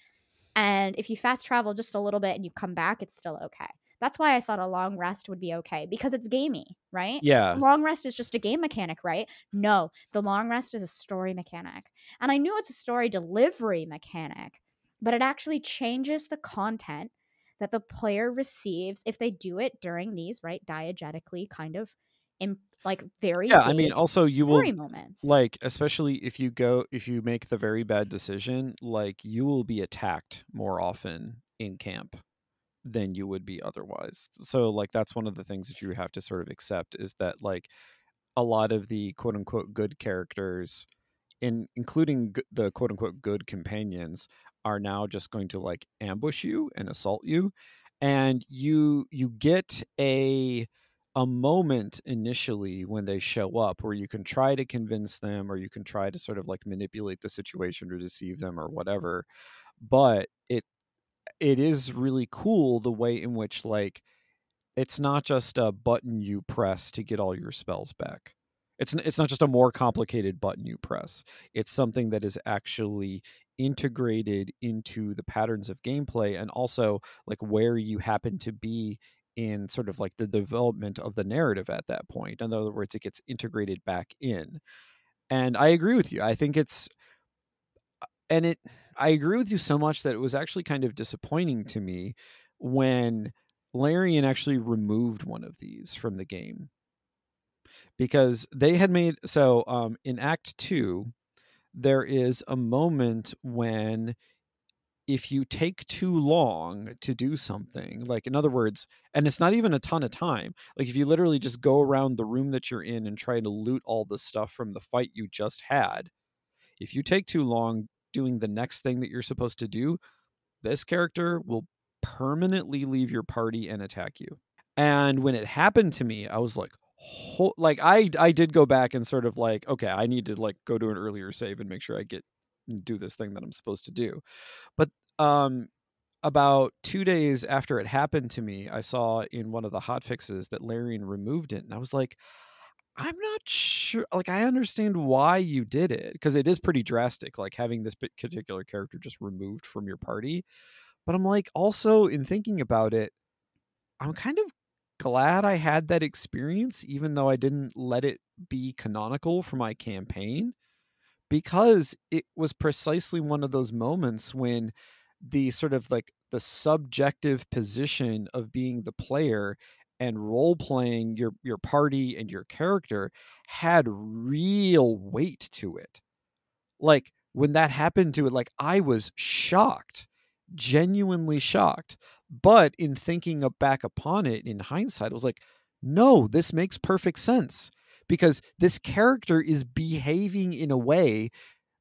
And if you fast travel just a little bit and you come back, it's still okay. That's why I thought a long rest would be okay because it's gamey, right? Yeah. long rest is just a game mechanic, right? No, the long rest is a story mechanic. And I knew it's a story delivery mechanic, but it actually changes the content that the player receives if they do it during these, right, diegetically kind of im- like very Yeah. I mean, also you will moments. like especially if you go if you make the very bad decision like you will be attacked more often in camp than you would be otherwise. So like that's one of the things that you have to sort of accept is that like a lot of the quote unquote good characters in including the quote unquote good companions are now just going to like ambush you and assault you. And you you get a a moment initially when they show up where you can try to convince them or you can try to sort of like manipulate the situation or deceive them or whatever but it it is really cool the way in which like it's not just a button you press to get all your spells back it's it's not just a more complicated button you press it's something that is actually integrated into the patterns of gameplay and also like where you happen to be in sort of like the development of the narrative at that point. In other words, it gets integrated back in. And I agree with you. I think it's uh, and it I agree with you so much that it was actually kind of disappointing to me when Larian actually removed one of these from the game. Because they had made so um in act 2 there is a moment when if you take too long to do something, like in other words, and it's not even a ton of time, like if you literally just go around the room that you're in and try to loot all the stuff from the fight you just had, if you take too long doing the next thing that you're supposed to do, this character will permanently leave your party and attack you. And when it happened to me, I was like, ho- like I I did go back and sort of like, okay, I need to like go to an earlier save and make sure I get do this thing that I'm supposed to do. But um about 2 days after it happened to me, I saw in one of the hot fixes that Larian removed it and I was like I'm not sure like I understand why you did it because it is pretty drastic like having this particular character just removed from your party. But I'm like also in thinking about it I'm kind of glad I had that experience even though I didn't let it be canonical for my campaign because it was precisely one of those moments when the sort of like the subjective position of being the player and role playing your your party and your character had real weight to it. Like when that happened to it like i was shocked genuinely shocked but in thinking back upon it in hindsight i was like no this makes perfect sense because this character is behaving in a way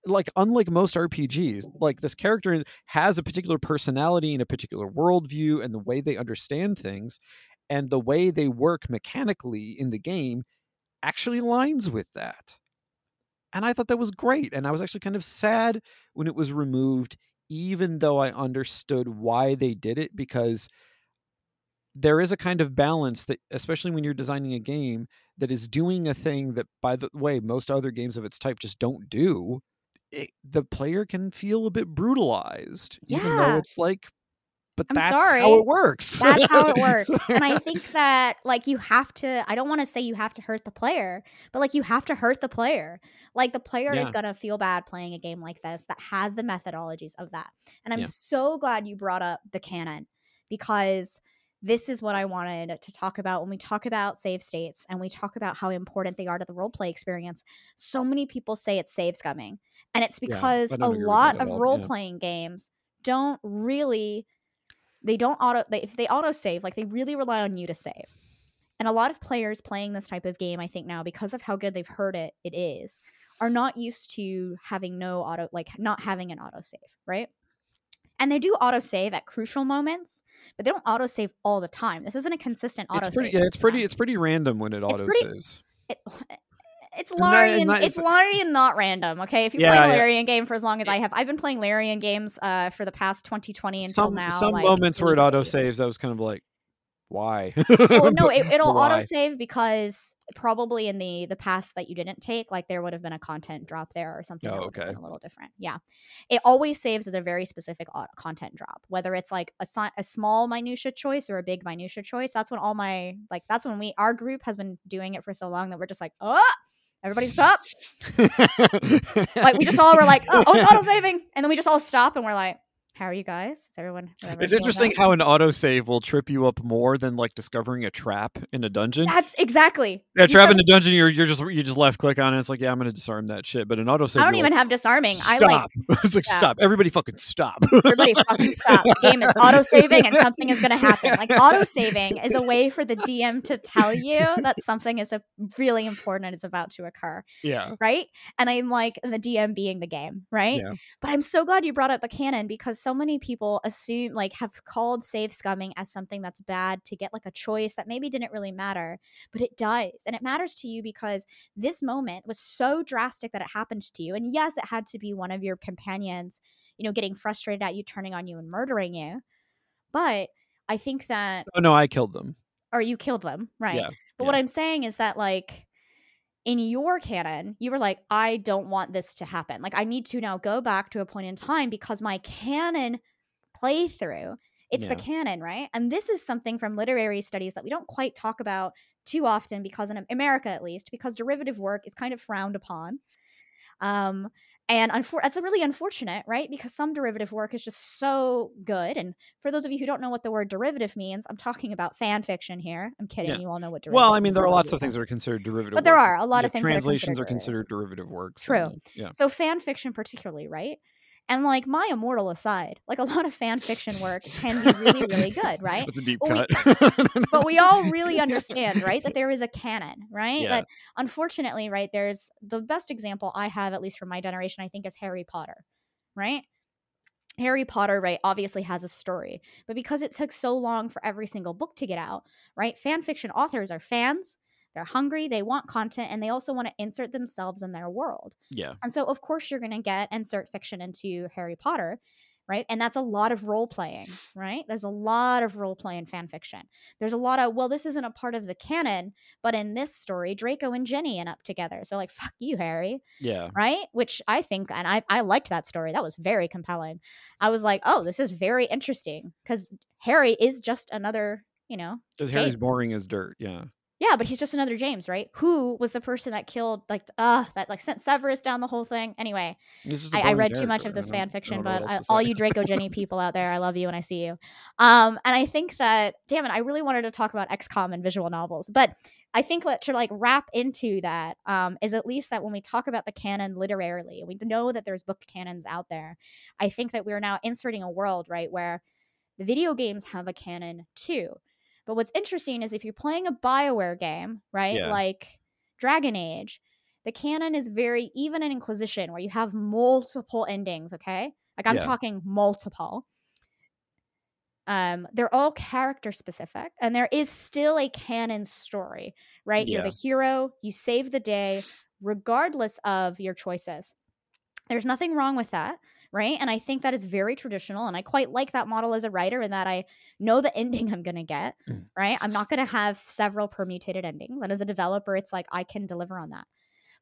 like unlike most RPGs, like this character has a particular personality and a particular worldview and the way they understand things, and the way they work mechanically in the game actually aligns with that. And I thought that was great. And I was actually kind of sad when it was removed, even though I understood why they did it, because there is a kind of balance that, especially when you're designing a game that is doing a thing that, by the way, most other games of its type just don't do it, the player can feel a bit brutalized, even though it's like, but I'm that's how it works. That's how it works. and I think that like you have to I don't want to say you have to hurt the player, but like you have to hurt the player. Like the player is going to feel bad playing a game like this that has the methodologies of that. And I'm Yeah. so glad you brought up the canon because this is what I wanted to talk about when we talk about save states and we talk about how important they are to the role play experience. So many people say it's save scumming. And it's because I a don't agree with lot of role yeah. playing games don't really they don't auto they, if they auto save like they really rely on you to save and a lot of players playing this type of game i think now because of how good they've heard it it is are not used to having no auto like not having an auto save right and they do auto save at crucial moments but they don't auto save all the time this isn't a consistent auto It's pretty. Yeah, it's pretty. It's pretty random when it auto saves. it, it's Larian. not- it's Larian, not random. Okay, if you Yeah, play a yeah. Larian game for as long as I have, I've been playing Larian games uh, for the past 2020 until Some now. some like, moments where it auto saves, I was kind of like, why? Well, no, it, it'll Why? auto save because probably in the the past that you didn't take, like there would have been a content drop there or something. Oh, that okay. a little different. Yeah, it always saves at a very specific content drop, whether it's like a a small minutia choice or a big minutia choice. That's when all my like that's when we our group has been doing it for so long that we're just like, oh, everybody stop. Like we just all were like, oh, oh it's auto saving, and then we just all stop and we're like, how are you guys? Is everyone? It's interesting how an autosave will trip you up more than like discovering a trap in a dungeon. That's exactly. Yeah, You trap in a dungeon, you're you're just you just left click on it. It's like, yeah, I'm gonna disarm that shit. But an autosave, I don't even like, have disarming. I stop. like it's like Yeah. stop. Everybody fucking stop. everybody fucking stop. The game is auto saving and something is going to happen. Like auto saving is a way for the DM to tell you that something is a really important and is about to occur, yeah. right? And I'm like the DM being the game, right? Yeah. But I'm so glad you brought up the canon because so many people assume like have called save scumming as something that's bad to get like a choice that maybe didn't really matter, but it does. And it matters to you because this moment was so drastic that it happened to you. And yes, it had to be one of your companions, you know, getting frustrated at you, turning on you and murdering you. But I think that Oh no, I killed them. or you killed them, right? Yeah, But what. I'm saying is that like in your canon, you were like, I don't want this to happen. Like I need to now go back to a point in time because my canon playthrough, it's the canon, right? And this is something from literary studies that we don't quite talk about too often because in America at least, because derivative work is kind of frowned upon. Um and unfor- that's really unfortunate, right? Because some derivative work is just so good. And for those of you who don't know what the word derivative means, I'm talking about fan fiction here. I'm kidding. Yeah. You all know what derivative Well, I mean, there are lots of things that are considered derivative. But there work. are a lot Yeah, of things that are translations considered are considered derivative works. True. and, Yeah. So fan fiction particularly, right? And like my immortal aside, like a lot of fan fiction work can be really, really good, right? That's a deep Well, cut. But we all really understand, right, that there is a canon, right? Yeah. That unfortunately, right, there's the best example I have, at least from my generation, I think, is Harry Potter, right? Harry Potter, right, obviously has a story, but because it took so long for every single book to get out, right, fan fiction authors are fans, they're hungry, they want content, and they also want to insert themselves in their world. yeah. And so, of course, you're going to get insert fiction into Harry Potter, right? And that's a lot of role playing, right? There's a lot of role play in fan fiction. There's a lot of, well, this isn't a part of the canon, but in this story, Draco and Ginny end up together. So, like, fuck you, Harry, Yeah. right? Which I think, and I, I liked that story. That was very compelling. I was like, oh, this is very interesting because Harry is just another, you know, Because Harry's boring as dirt. Yeah. Yeah, but he's just another James, right? Who was the person that killed, like, uh, that like sent Severus down the whole thing? Anyway, I, I, read too much of this fan fiction, but I, all you Draco Ginny people out there, I love you and I see you. Um, and I think that, damn it, I really wanted to talk about XCOM and visual novels, but I think that to like wrap into that um, is at least that when we talk about the canon literarily, we know that there's book canons out there. I think that we're now inserting a world right where the video games have a canon too. But what's interesting is if you're playing a Bioware game, right, Yeah. like Dragon Age, the canon is very even in Inquisition where you have multiple endings. Okay, like I'm Yeah. talking multiple. Um, they're all character specific, and there is still a canon story, right? You're the hero, you save the day, regardless of your choices. There's nothing wrong with that, right? And I think that is very traditional, and I quite like that model as a writer, in that I know the ending I'm gonna get, Mm. right? I'm not gonna have several permutated endings, and as a developer, it's like I can deliver on that.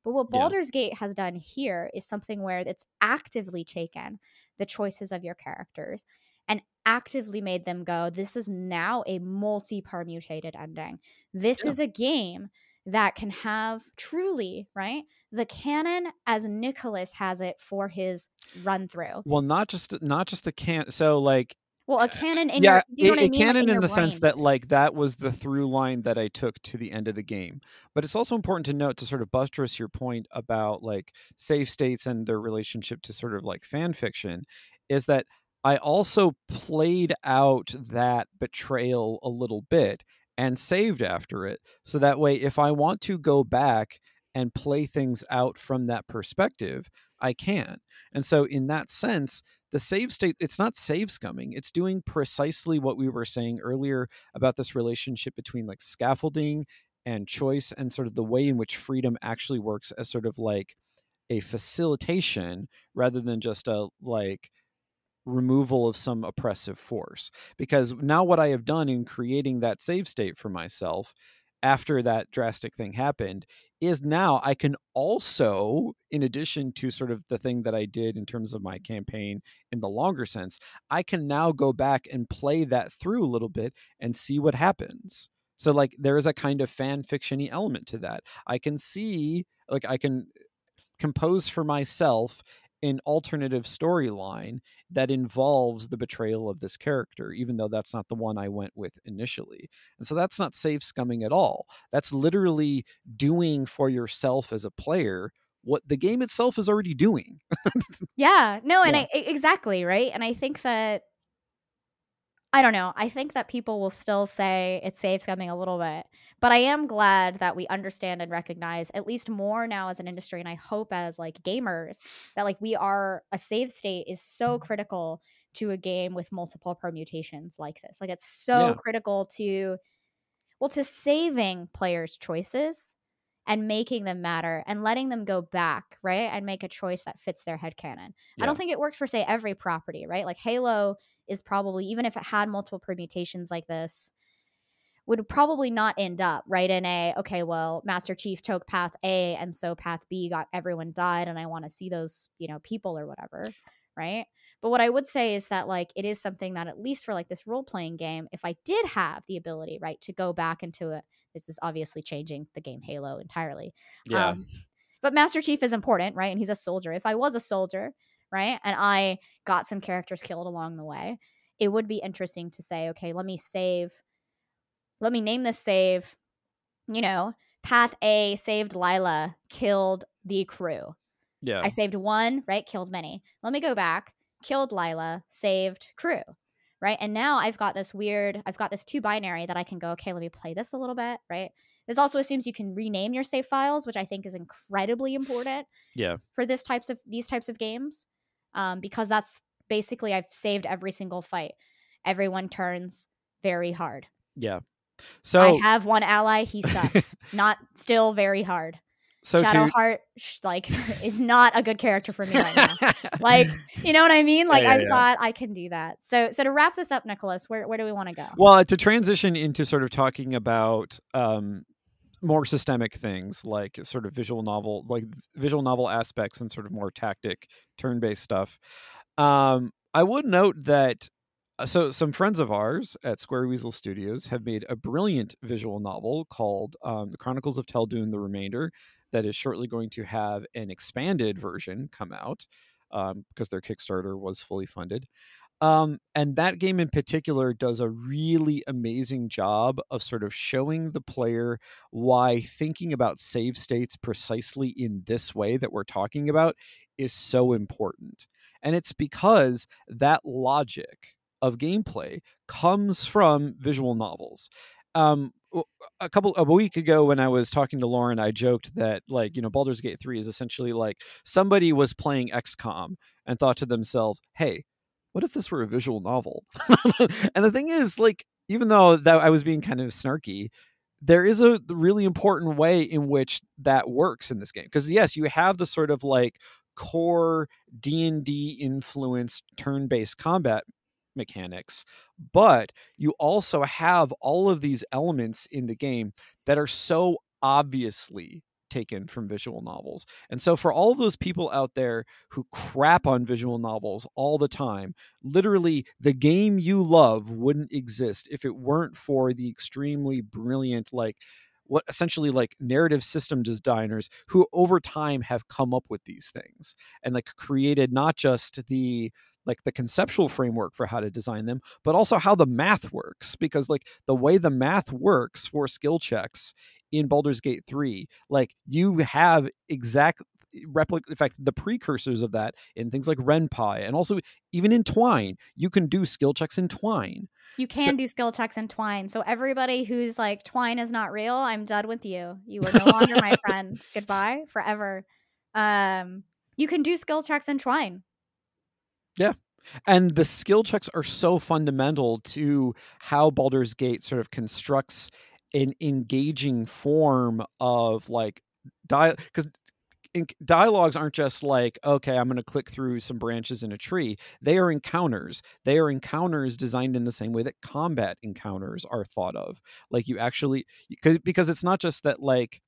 But what Yeah. Baldur's Gate has done here is something where it's actively taken the choices of your characters and actively made them go, this is now a multi permutated ending. This Yeah. is a game that can have truly, right? The canon as Nicholas has it for his run through. Well, not just not just the can. So like Well, a canon in yeah, your, you know a, I mean? Like, canon in, your the sense that like that was the through line that I took to the end of the game. But it's also important to note to sort of buttress your point about like save states and their relationship to sort of like fan fiction is that I also played out that betrayal a little bit and saved after it. So that way, if I want to go back and play things out from that perspective, I can. And so, in that sense, the save state, it's not save scumming. It's doing precisely what we were saying earlier about this relationship between like scaffolding and choice and sort of the way in which freedom actually works as sort of like a facilitation rather than just a like removal of some oppressive force. Because now, what I have done in creating that save state for myself after that drastic thing happened is now I can also, in addition to sort of the thing that I did in terms of my campaign in the longer sense, I can now go back and play that through a little bit and see what happens. So, like, there is a kind of fan fictiony element to that. I can see, like, I can eh, compose for myself an alternative storyline that involves the betrayal of this character, even though that's not the one I went with initially. And so that's not save scumming at all. That's literally doing for yourself as a player what the game itself is already doing. yeah, no, and yeah. I exactly, right? And I think that I don't know. I think that people will still say it's save scumming a little bit. But I am glad that we understand and recognize at least more now as an industry and I hope as like gamers that like we are a save state is so mm-hmm. critical to a game with multiple permutations like this. Like it's so yeah. critical to well to saving players' choices and making them matter and letting them go back, right? And make a choice that fits their head canon. Yeah. I don't think it works for say every property, right? Like Halo is probably even if it had multiple permutations like this, would probably not end up right in a okay well master chief took path a and so path b got everyone died and i want to see those you know people or whatever right? But what i would say is that like it is something that at least for like this role playing game if i did have the ability right to go back into it this is obviously changing the game halo entirely yeah. um, but master chief is important right and he's a soldier. If i was a soldier right and i got some characters killed along the way it would be interesting to say okay let me save let me name this save. You know, path A saved Lila, killed the crew. Yeah. I saved one, right? Killed many. Let me go back, killed Lila, saved crew. Right. And now I've got this weird, I've got this two binary that I can go, okay, let me play this a little bit. Right. This also assumes you can rename your save files, which I think is incredibly important. Yeah. For this types of these types of games. Um, because that's basically I've saved every single fight. Everyone turns very hard. Yeah. So I have one ally. He sucks. not still very hard. So Shadowheart to... like is not a good character for me right now. like, you know what I mean? Like yeah, yeah, I yeah. thought I can do that. So so to wrap this up, Nicholas, where where do we want to go? Well, to transition into sort of talking about um more systemic things like sort of visual novel like visual novel aspects and sort of more tactic turn-based stuff. Um I would note that so some friends of ours at Square Weasel Studios have made a brilliant visual novel called um, The Chronicles of Teldoon: The Remainder that is shortly going to have an expanded version come out um, because their Kickstarter was fully funded. Um, and that game in particular does a really amazing job of sort of showing the player why thinking about save states precisely in this way that we're talking about is so important. And it's because that logic of gameplay comes from visual novels. Um, a couple of a week ago when I was talking to Lauryn, I joked that like you know Baldur's Gate three is essentially like somebody was playing XCOM and thought to themselves, "Hey, what if this were a visual novel?" and the thing is, like, even though that I was being kind of snarky, there is a really important way in which that works in this game because yes, you have the sort of like core D&D influenced turn-based combat mechanics, but you also have all of these elements in the game that are so obviously taken from visual novels. And so, for all of those people out there who crap on visual novels all the time, literally the game you love wouldn't exist if it weren't for the extremely brilliant, like, what essentially like narrative system designers who over time have come up with these things and like created not just the like the conceptual framework for how to design them, but also how the math works. Because like the way the math works for skill checks in Baldur's Gate 3, like you have exact replic in fact the precursors of that in things like ren'py and also even in twine you can do skill checks in twine You can do skill checks in Twine. So everybody who's like Twine is not real, I'm done with you. You are no longer my friend. Goodbye forever. Um, you can do skill checks in Twine. And the skill checks are so fundamental to how Baldur's Gate sort of constructs an engaging form of like dial because dialogues aren't just like okay i'm going to click through some branches in a tree. They are encounters. They are encounters designed in the same way that combat encounters are thought of. Like you actually because because it's not just that like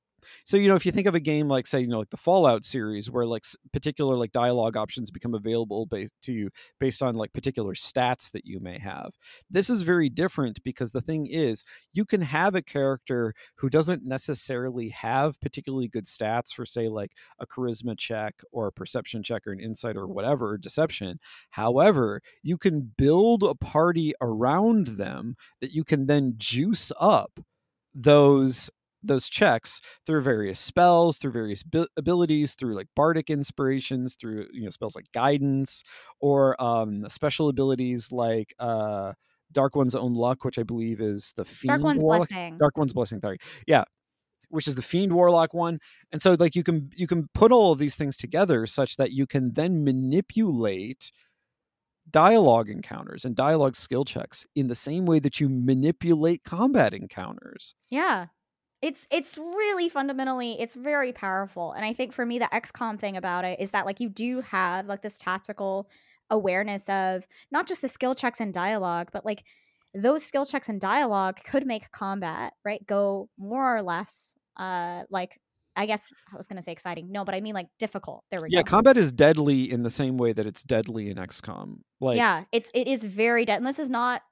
so you know if you think of a game like say you know like the fallout series where like particular like dialogue options become available based to you based on like particular stats that you may have this is very different because the thing is you can have a character who doesn't necessarily have particularly good stats for say like a charisma check or a perception check or an insight or whatever or deception. However you can build a party around them that you can then juice up those those checks through various spells through various bi- abilities through like bardic inspirations through you know spells like guidance or um special abilities like uh dark one's own luck which i believe is the fiend Dark One's Warlock- blessing. Dark One's Blessing, sorry. Yeah. Which is the Fiend Warlock one. And so like you can you can put all of these things together such that you can then manipulate dialogue encounters and dialogue skill checks in the same way that you manipulate combat encounters. Yeah. It's it's really fundamentally it's very powerful. And I think for me the XCOM thing about it is that like you do have like this tactical awareness of not just the skill checks and dialogue, but like those skill checks and dialogue could make combat, right, go more or less uh like I guess I was gonna say exciting. No, but I mean like difficult. There we Yeah, go. Yeah, combat is deadly in the same way that it's deadly in XCOM. Like yeah, it's it is very dead, and this is not,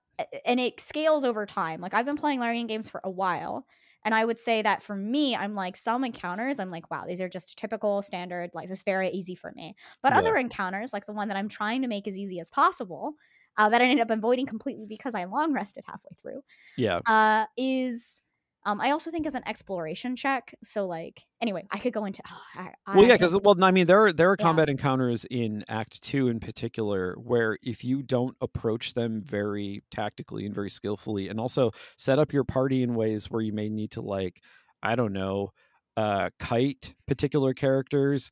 and it scales over time. Like I've been playing Larian games for a while, and I would say that for me, I'm like some encounters, I'm like, wow, these are just typical standard, like this is very easy for me. But Yeah. other encounters, like the one that I'm trying to make as easy as possible, uh, that I ended up avoiding completely because I long rested halfway through, yeah. uh, is. Um, I also think as an exploration check. So like, anyway, I could go into. Oh, I, Well, yeah, because well, I mean, there are there are Yeah. combat encounters in Act Two in particular where if you don't approach them very tactically and very skillfully, and also set up your party in ways where you may need to like, I don't know, uh, kite particular characters,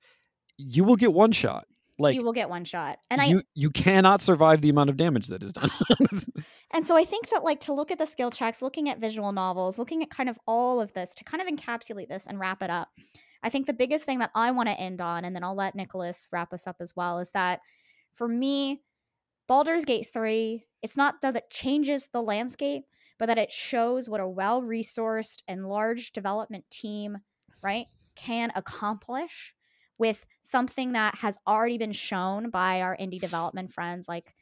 you will get one shot. Like you will get one shot, and I you you cannot survive the amount of damage that is done. And so I think that like to look at the skill checks, looking at visual novels, looking at kind of all of this to kind of encapsulate this and wrap it up. I think the biggest thing that I want to end on, and then I'll let Nicholas wrap us up as well, is that for me, Baldur's Gate 3, it's not that it changes the landscape, but that it shows what a well resourced and large development team, right, can accomplish with something that has already been shown by our indie development friends like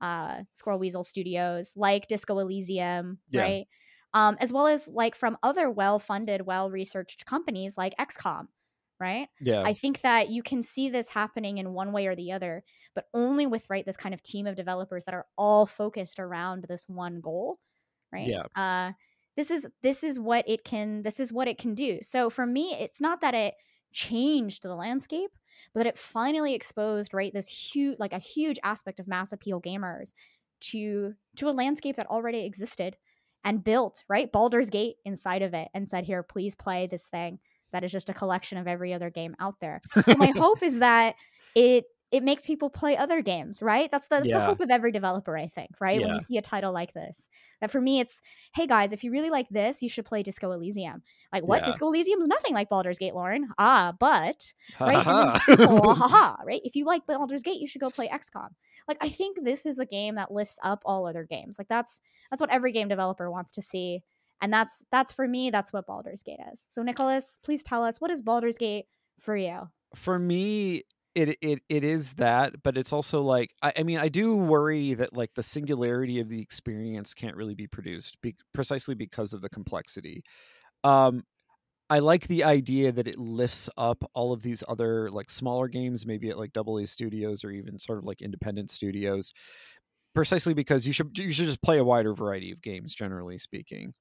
uh, Squirrel Weasel Studios, like Disco Elysium, Yeah. right? Um, as well as like from other well funded, well researched companies like XCOM, right? yeah, I think that you can see this happening in one way or the other, but only with right this kind of team of developers that are all focused around this one goal, right? Yeah. Uh, this is this is what it can this is what it can do. So for me, it's not that it changed the landscape, but that it finally exposed right this huge like a huge aspect of mass appeal gamers to to a landscape that already existed and built right Baldur's Gate inside of it and said here please play this thing that is just a collection of every other game out there. So my hope is that it it makes people play other games, right? That's the, that's the hope of every developer, I think, right? When you see a title like this. That for me it's, hey guys, if you really like this, you should play Disco Elysium. Like what? Yeah. Disco Elysium's nothing like Baldur's Gate, Lauryn. Ah, but right? Ha-ha. And oh, ha, ha, right? If you like Baldur's Gate, you should go play XCOM. Like I think this is a game that lifts up all other games. Like that's that's what every game developer wants to see. And that's that's for me, that's what Baldur's Gate is. So Nicholas, please tell us what is Baldur's Gate for you? for me it it it is that but it's also like I, I mean i do worry that like the singularity of the experience can't really be produced be, precisely because of the complexity. Um i like the idea that it lifts up all of these other like smaller games maybe at like double a studios or even sort of like independent studios precisely because you should you should just play a wider variety of games generally speaking.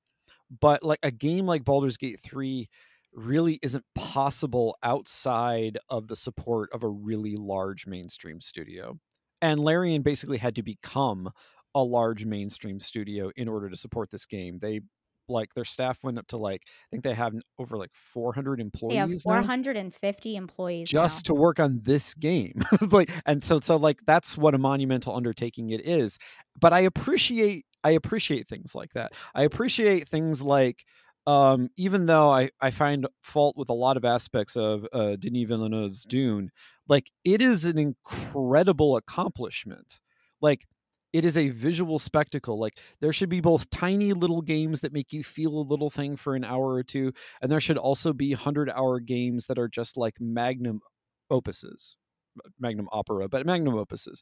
But like a game like Baldur's Gate 3 really isn't possible outside of the support of a really large mainstream studio. And Larian basically had to become a large mainstream studio in order to support this game. They like their staff went up to like I think they have over like 400 employees. They have now 450 employees now. just to work on this game like and so so like that's what a monumental undertaking it is but i appreciate i appreciate things like that i appreciate things like um even though i i find fault with a lot of aspects of uh denis villeneuve's dune like it is an incredible accomplishment. Like it is a visual spectacle. Like there should be both tiny little games that make you feel a little thing for an hour or two and there should also be 100 hour games that are just like magnum opuses magnum opera but magnum opuses.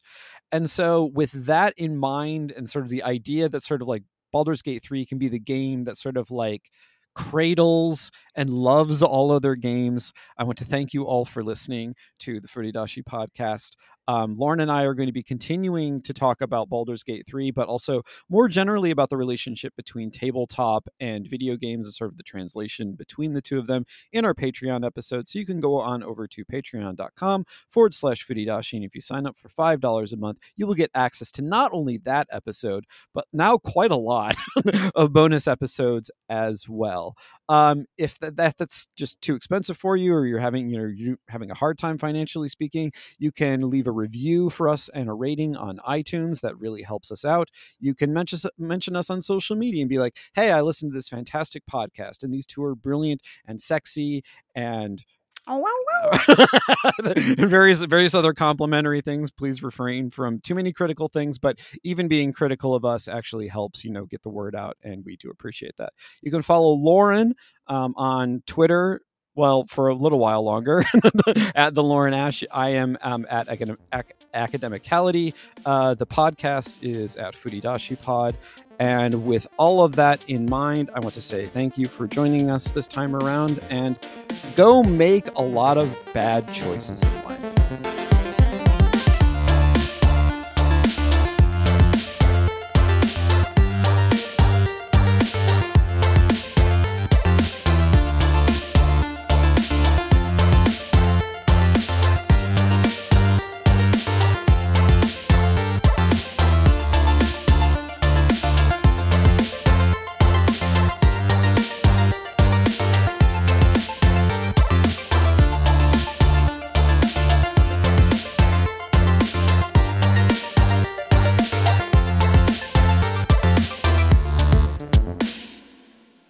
And so with that in mind and sort of the idea that sort of like Baldur's Gate 3 can be the game that sort of like cradles and loves all other games. I want to thank you all for listening to the Furidashi podcast. Um, Lauryn and I are going to be continuing to talk about Baldur's Gate 3, but also more generally about the relationship between tabletop and video games and sort of the translation between the two of them in our Patreon episode. So you can go on over to patreon.com forward slash Furidashi. And if you sign up for $5 a month, you will get access to not only that episode, but now quite a lot of bonus episodes as well. Um, if that, that that's just too expensive for you, or you're having you know you're having a hard time financially speaking, you can leave a review for us and a rating on iTunes. That really helps us out. You can mention mention us on social media and be like, "Hey, I listened to this fantastic podcast, and these two are brilliant and sexy and." Oh, wow, wow. and various various other complimentary things. Please refrain from too many critical things, but even being critical of us actually helps, you know, get the word out, and we do appreciate that. You can follow Lauryn um, on Twitter. Well, for a little while longer, at the Lauryn Ash. I am um, at academic, ac- Academicality. Uh, the podcast is at Furidashi Pod. And with all of that in mind, I want to say thank you for joining us this time around and go make a lot of bad choices in life.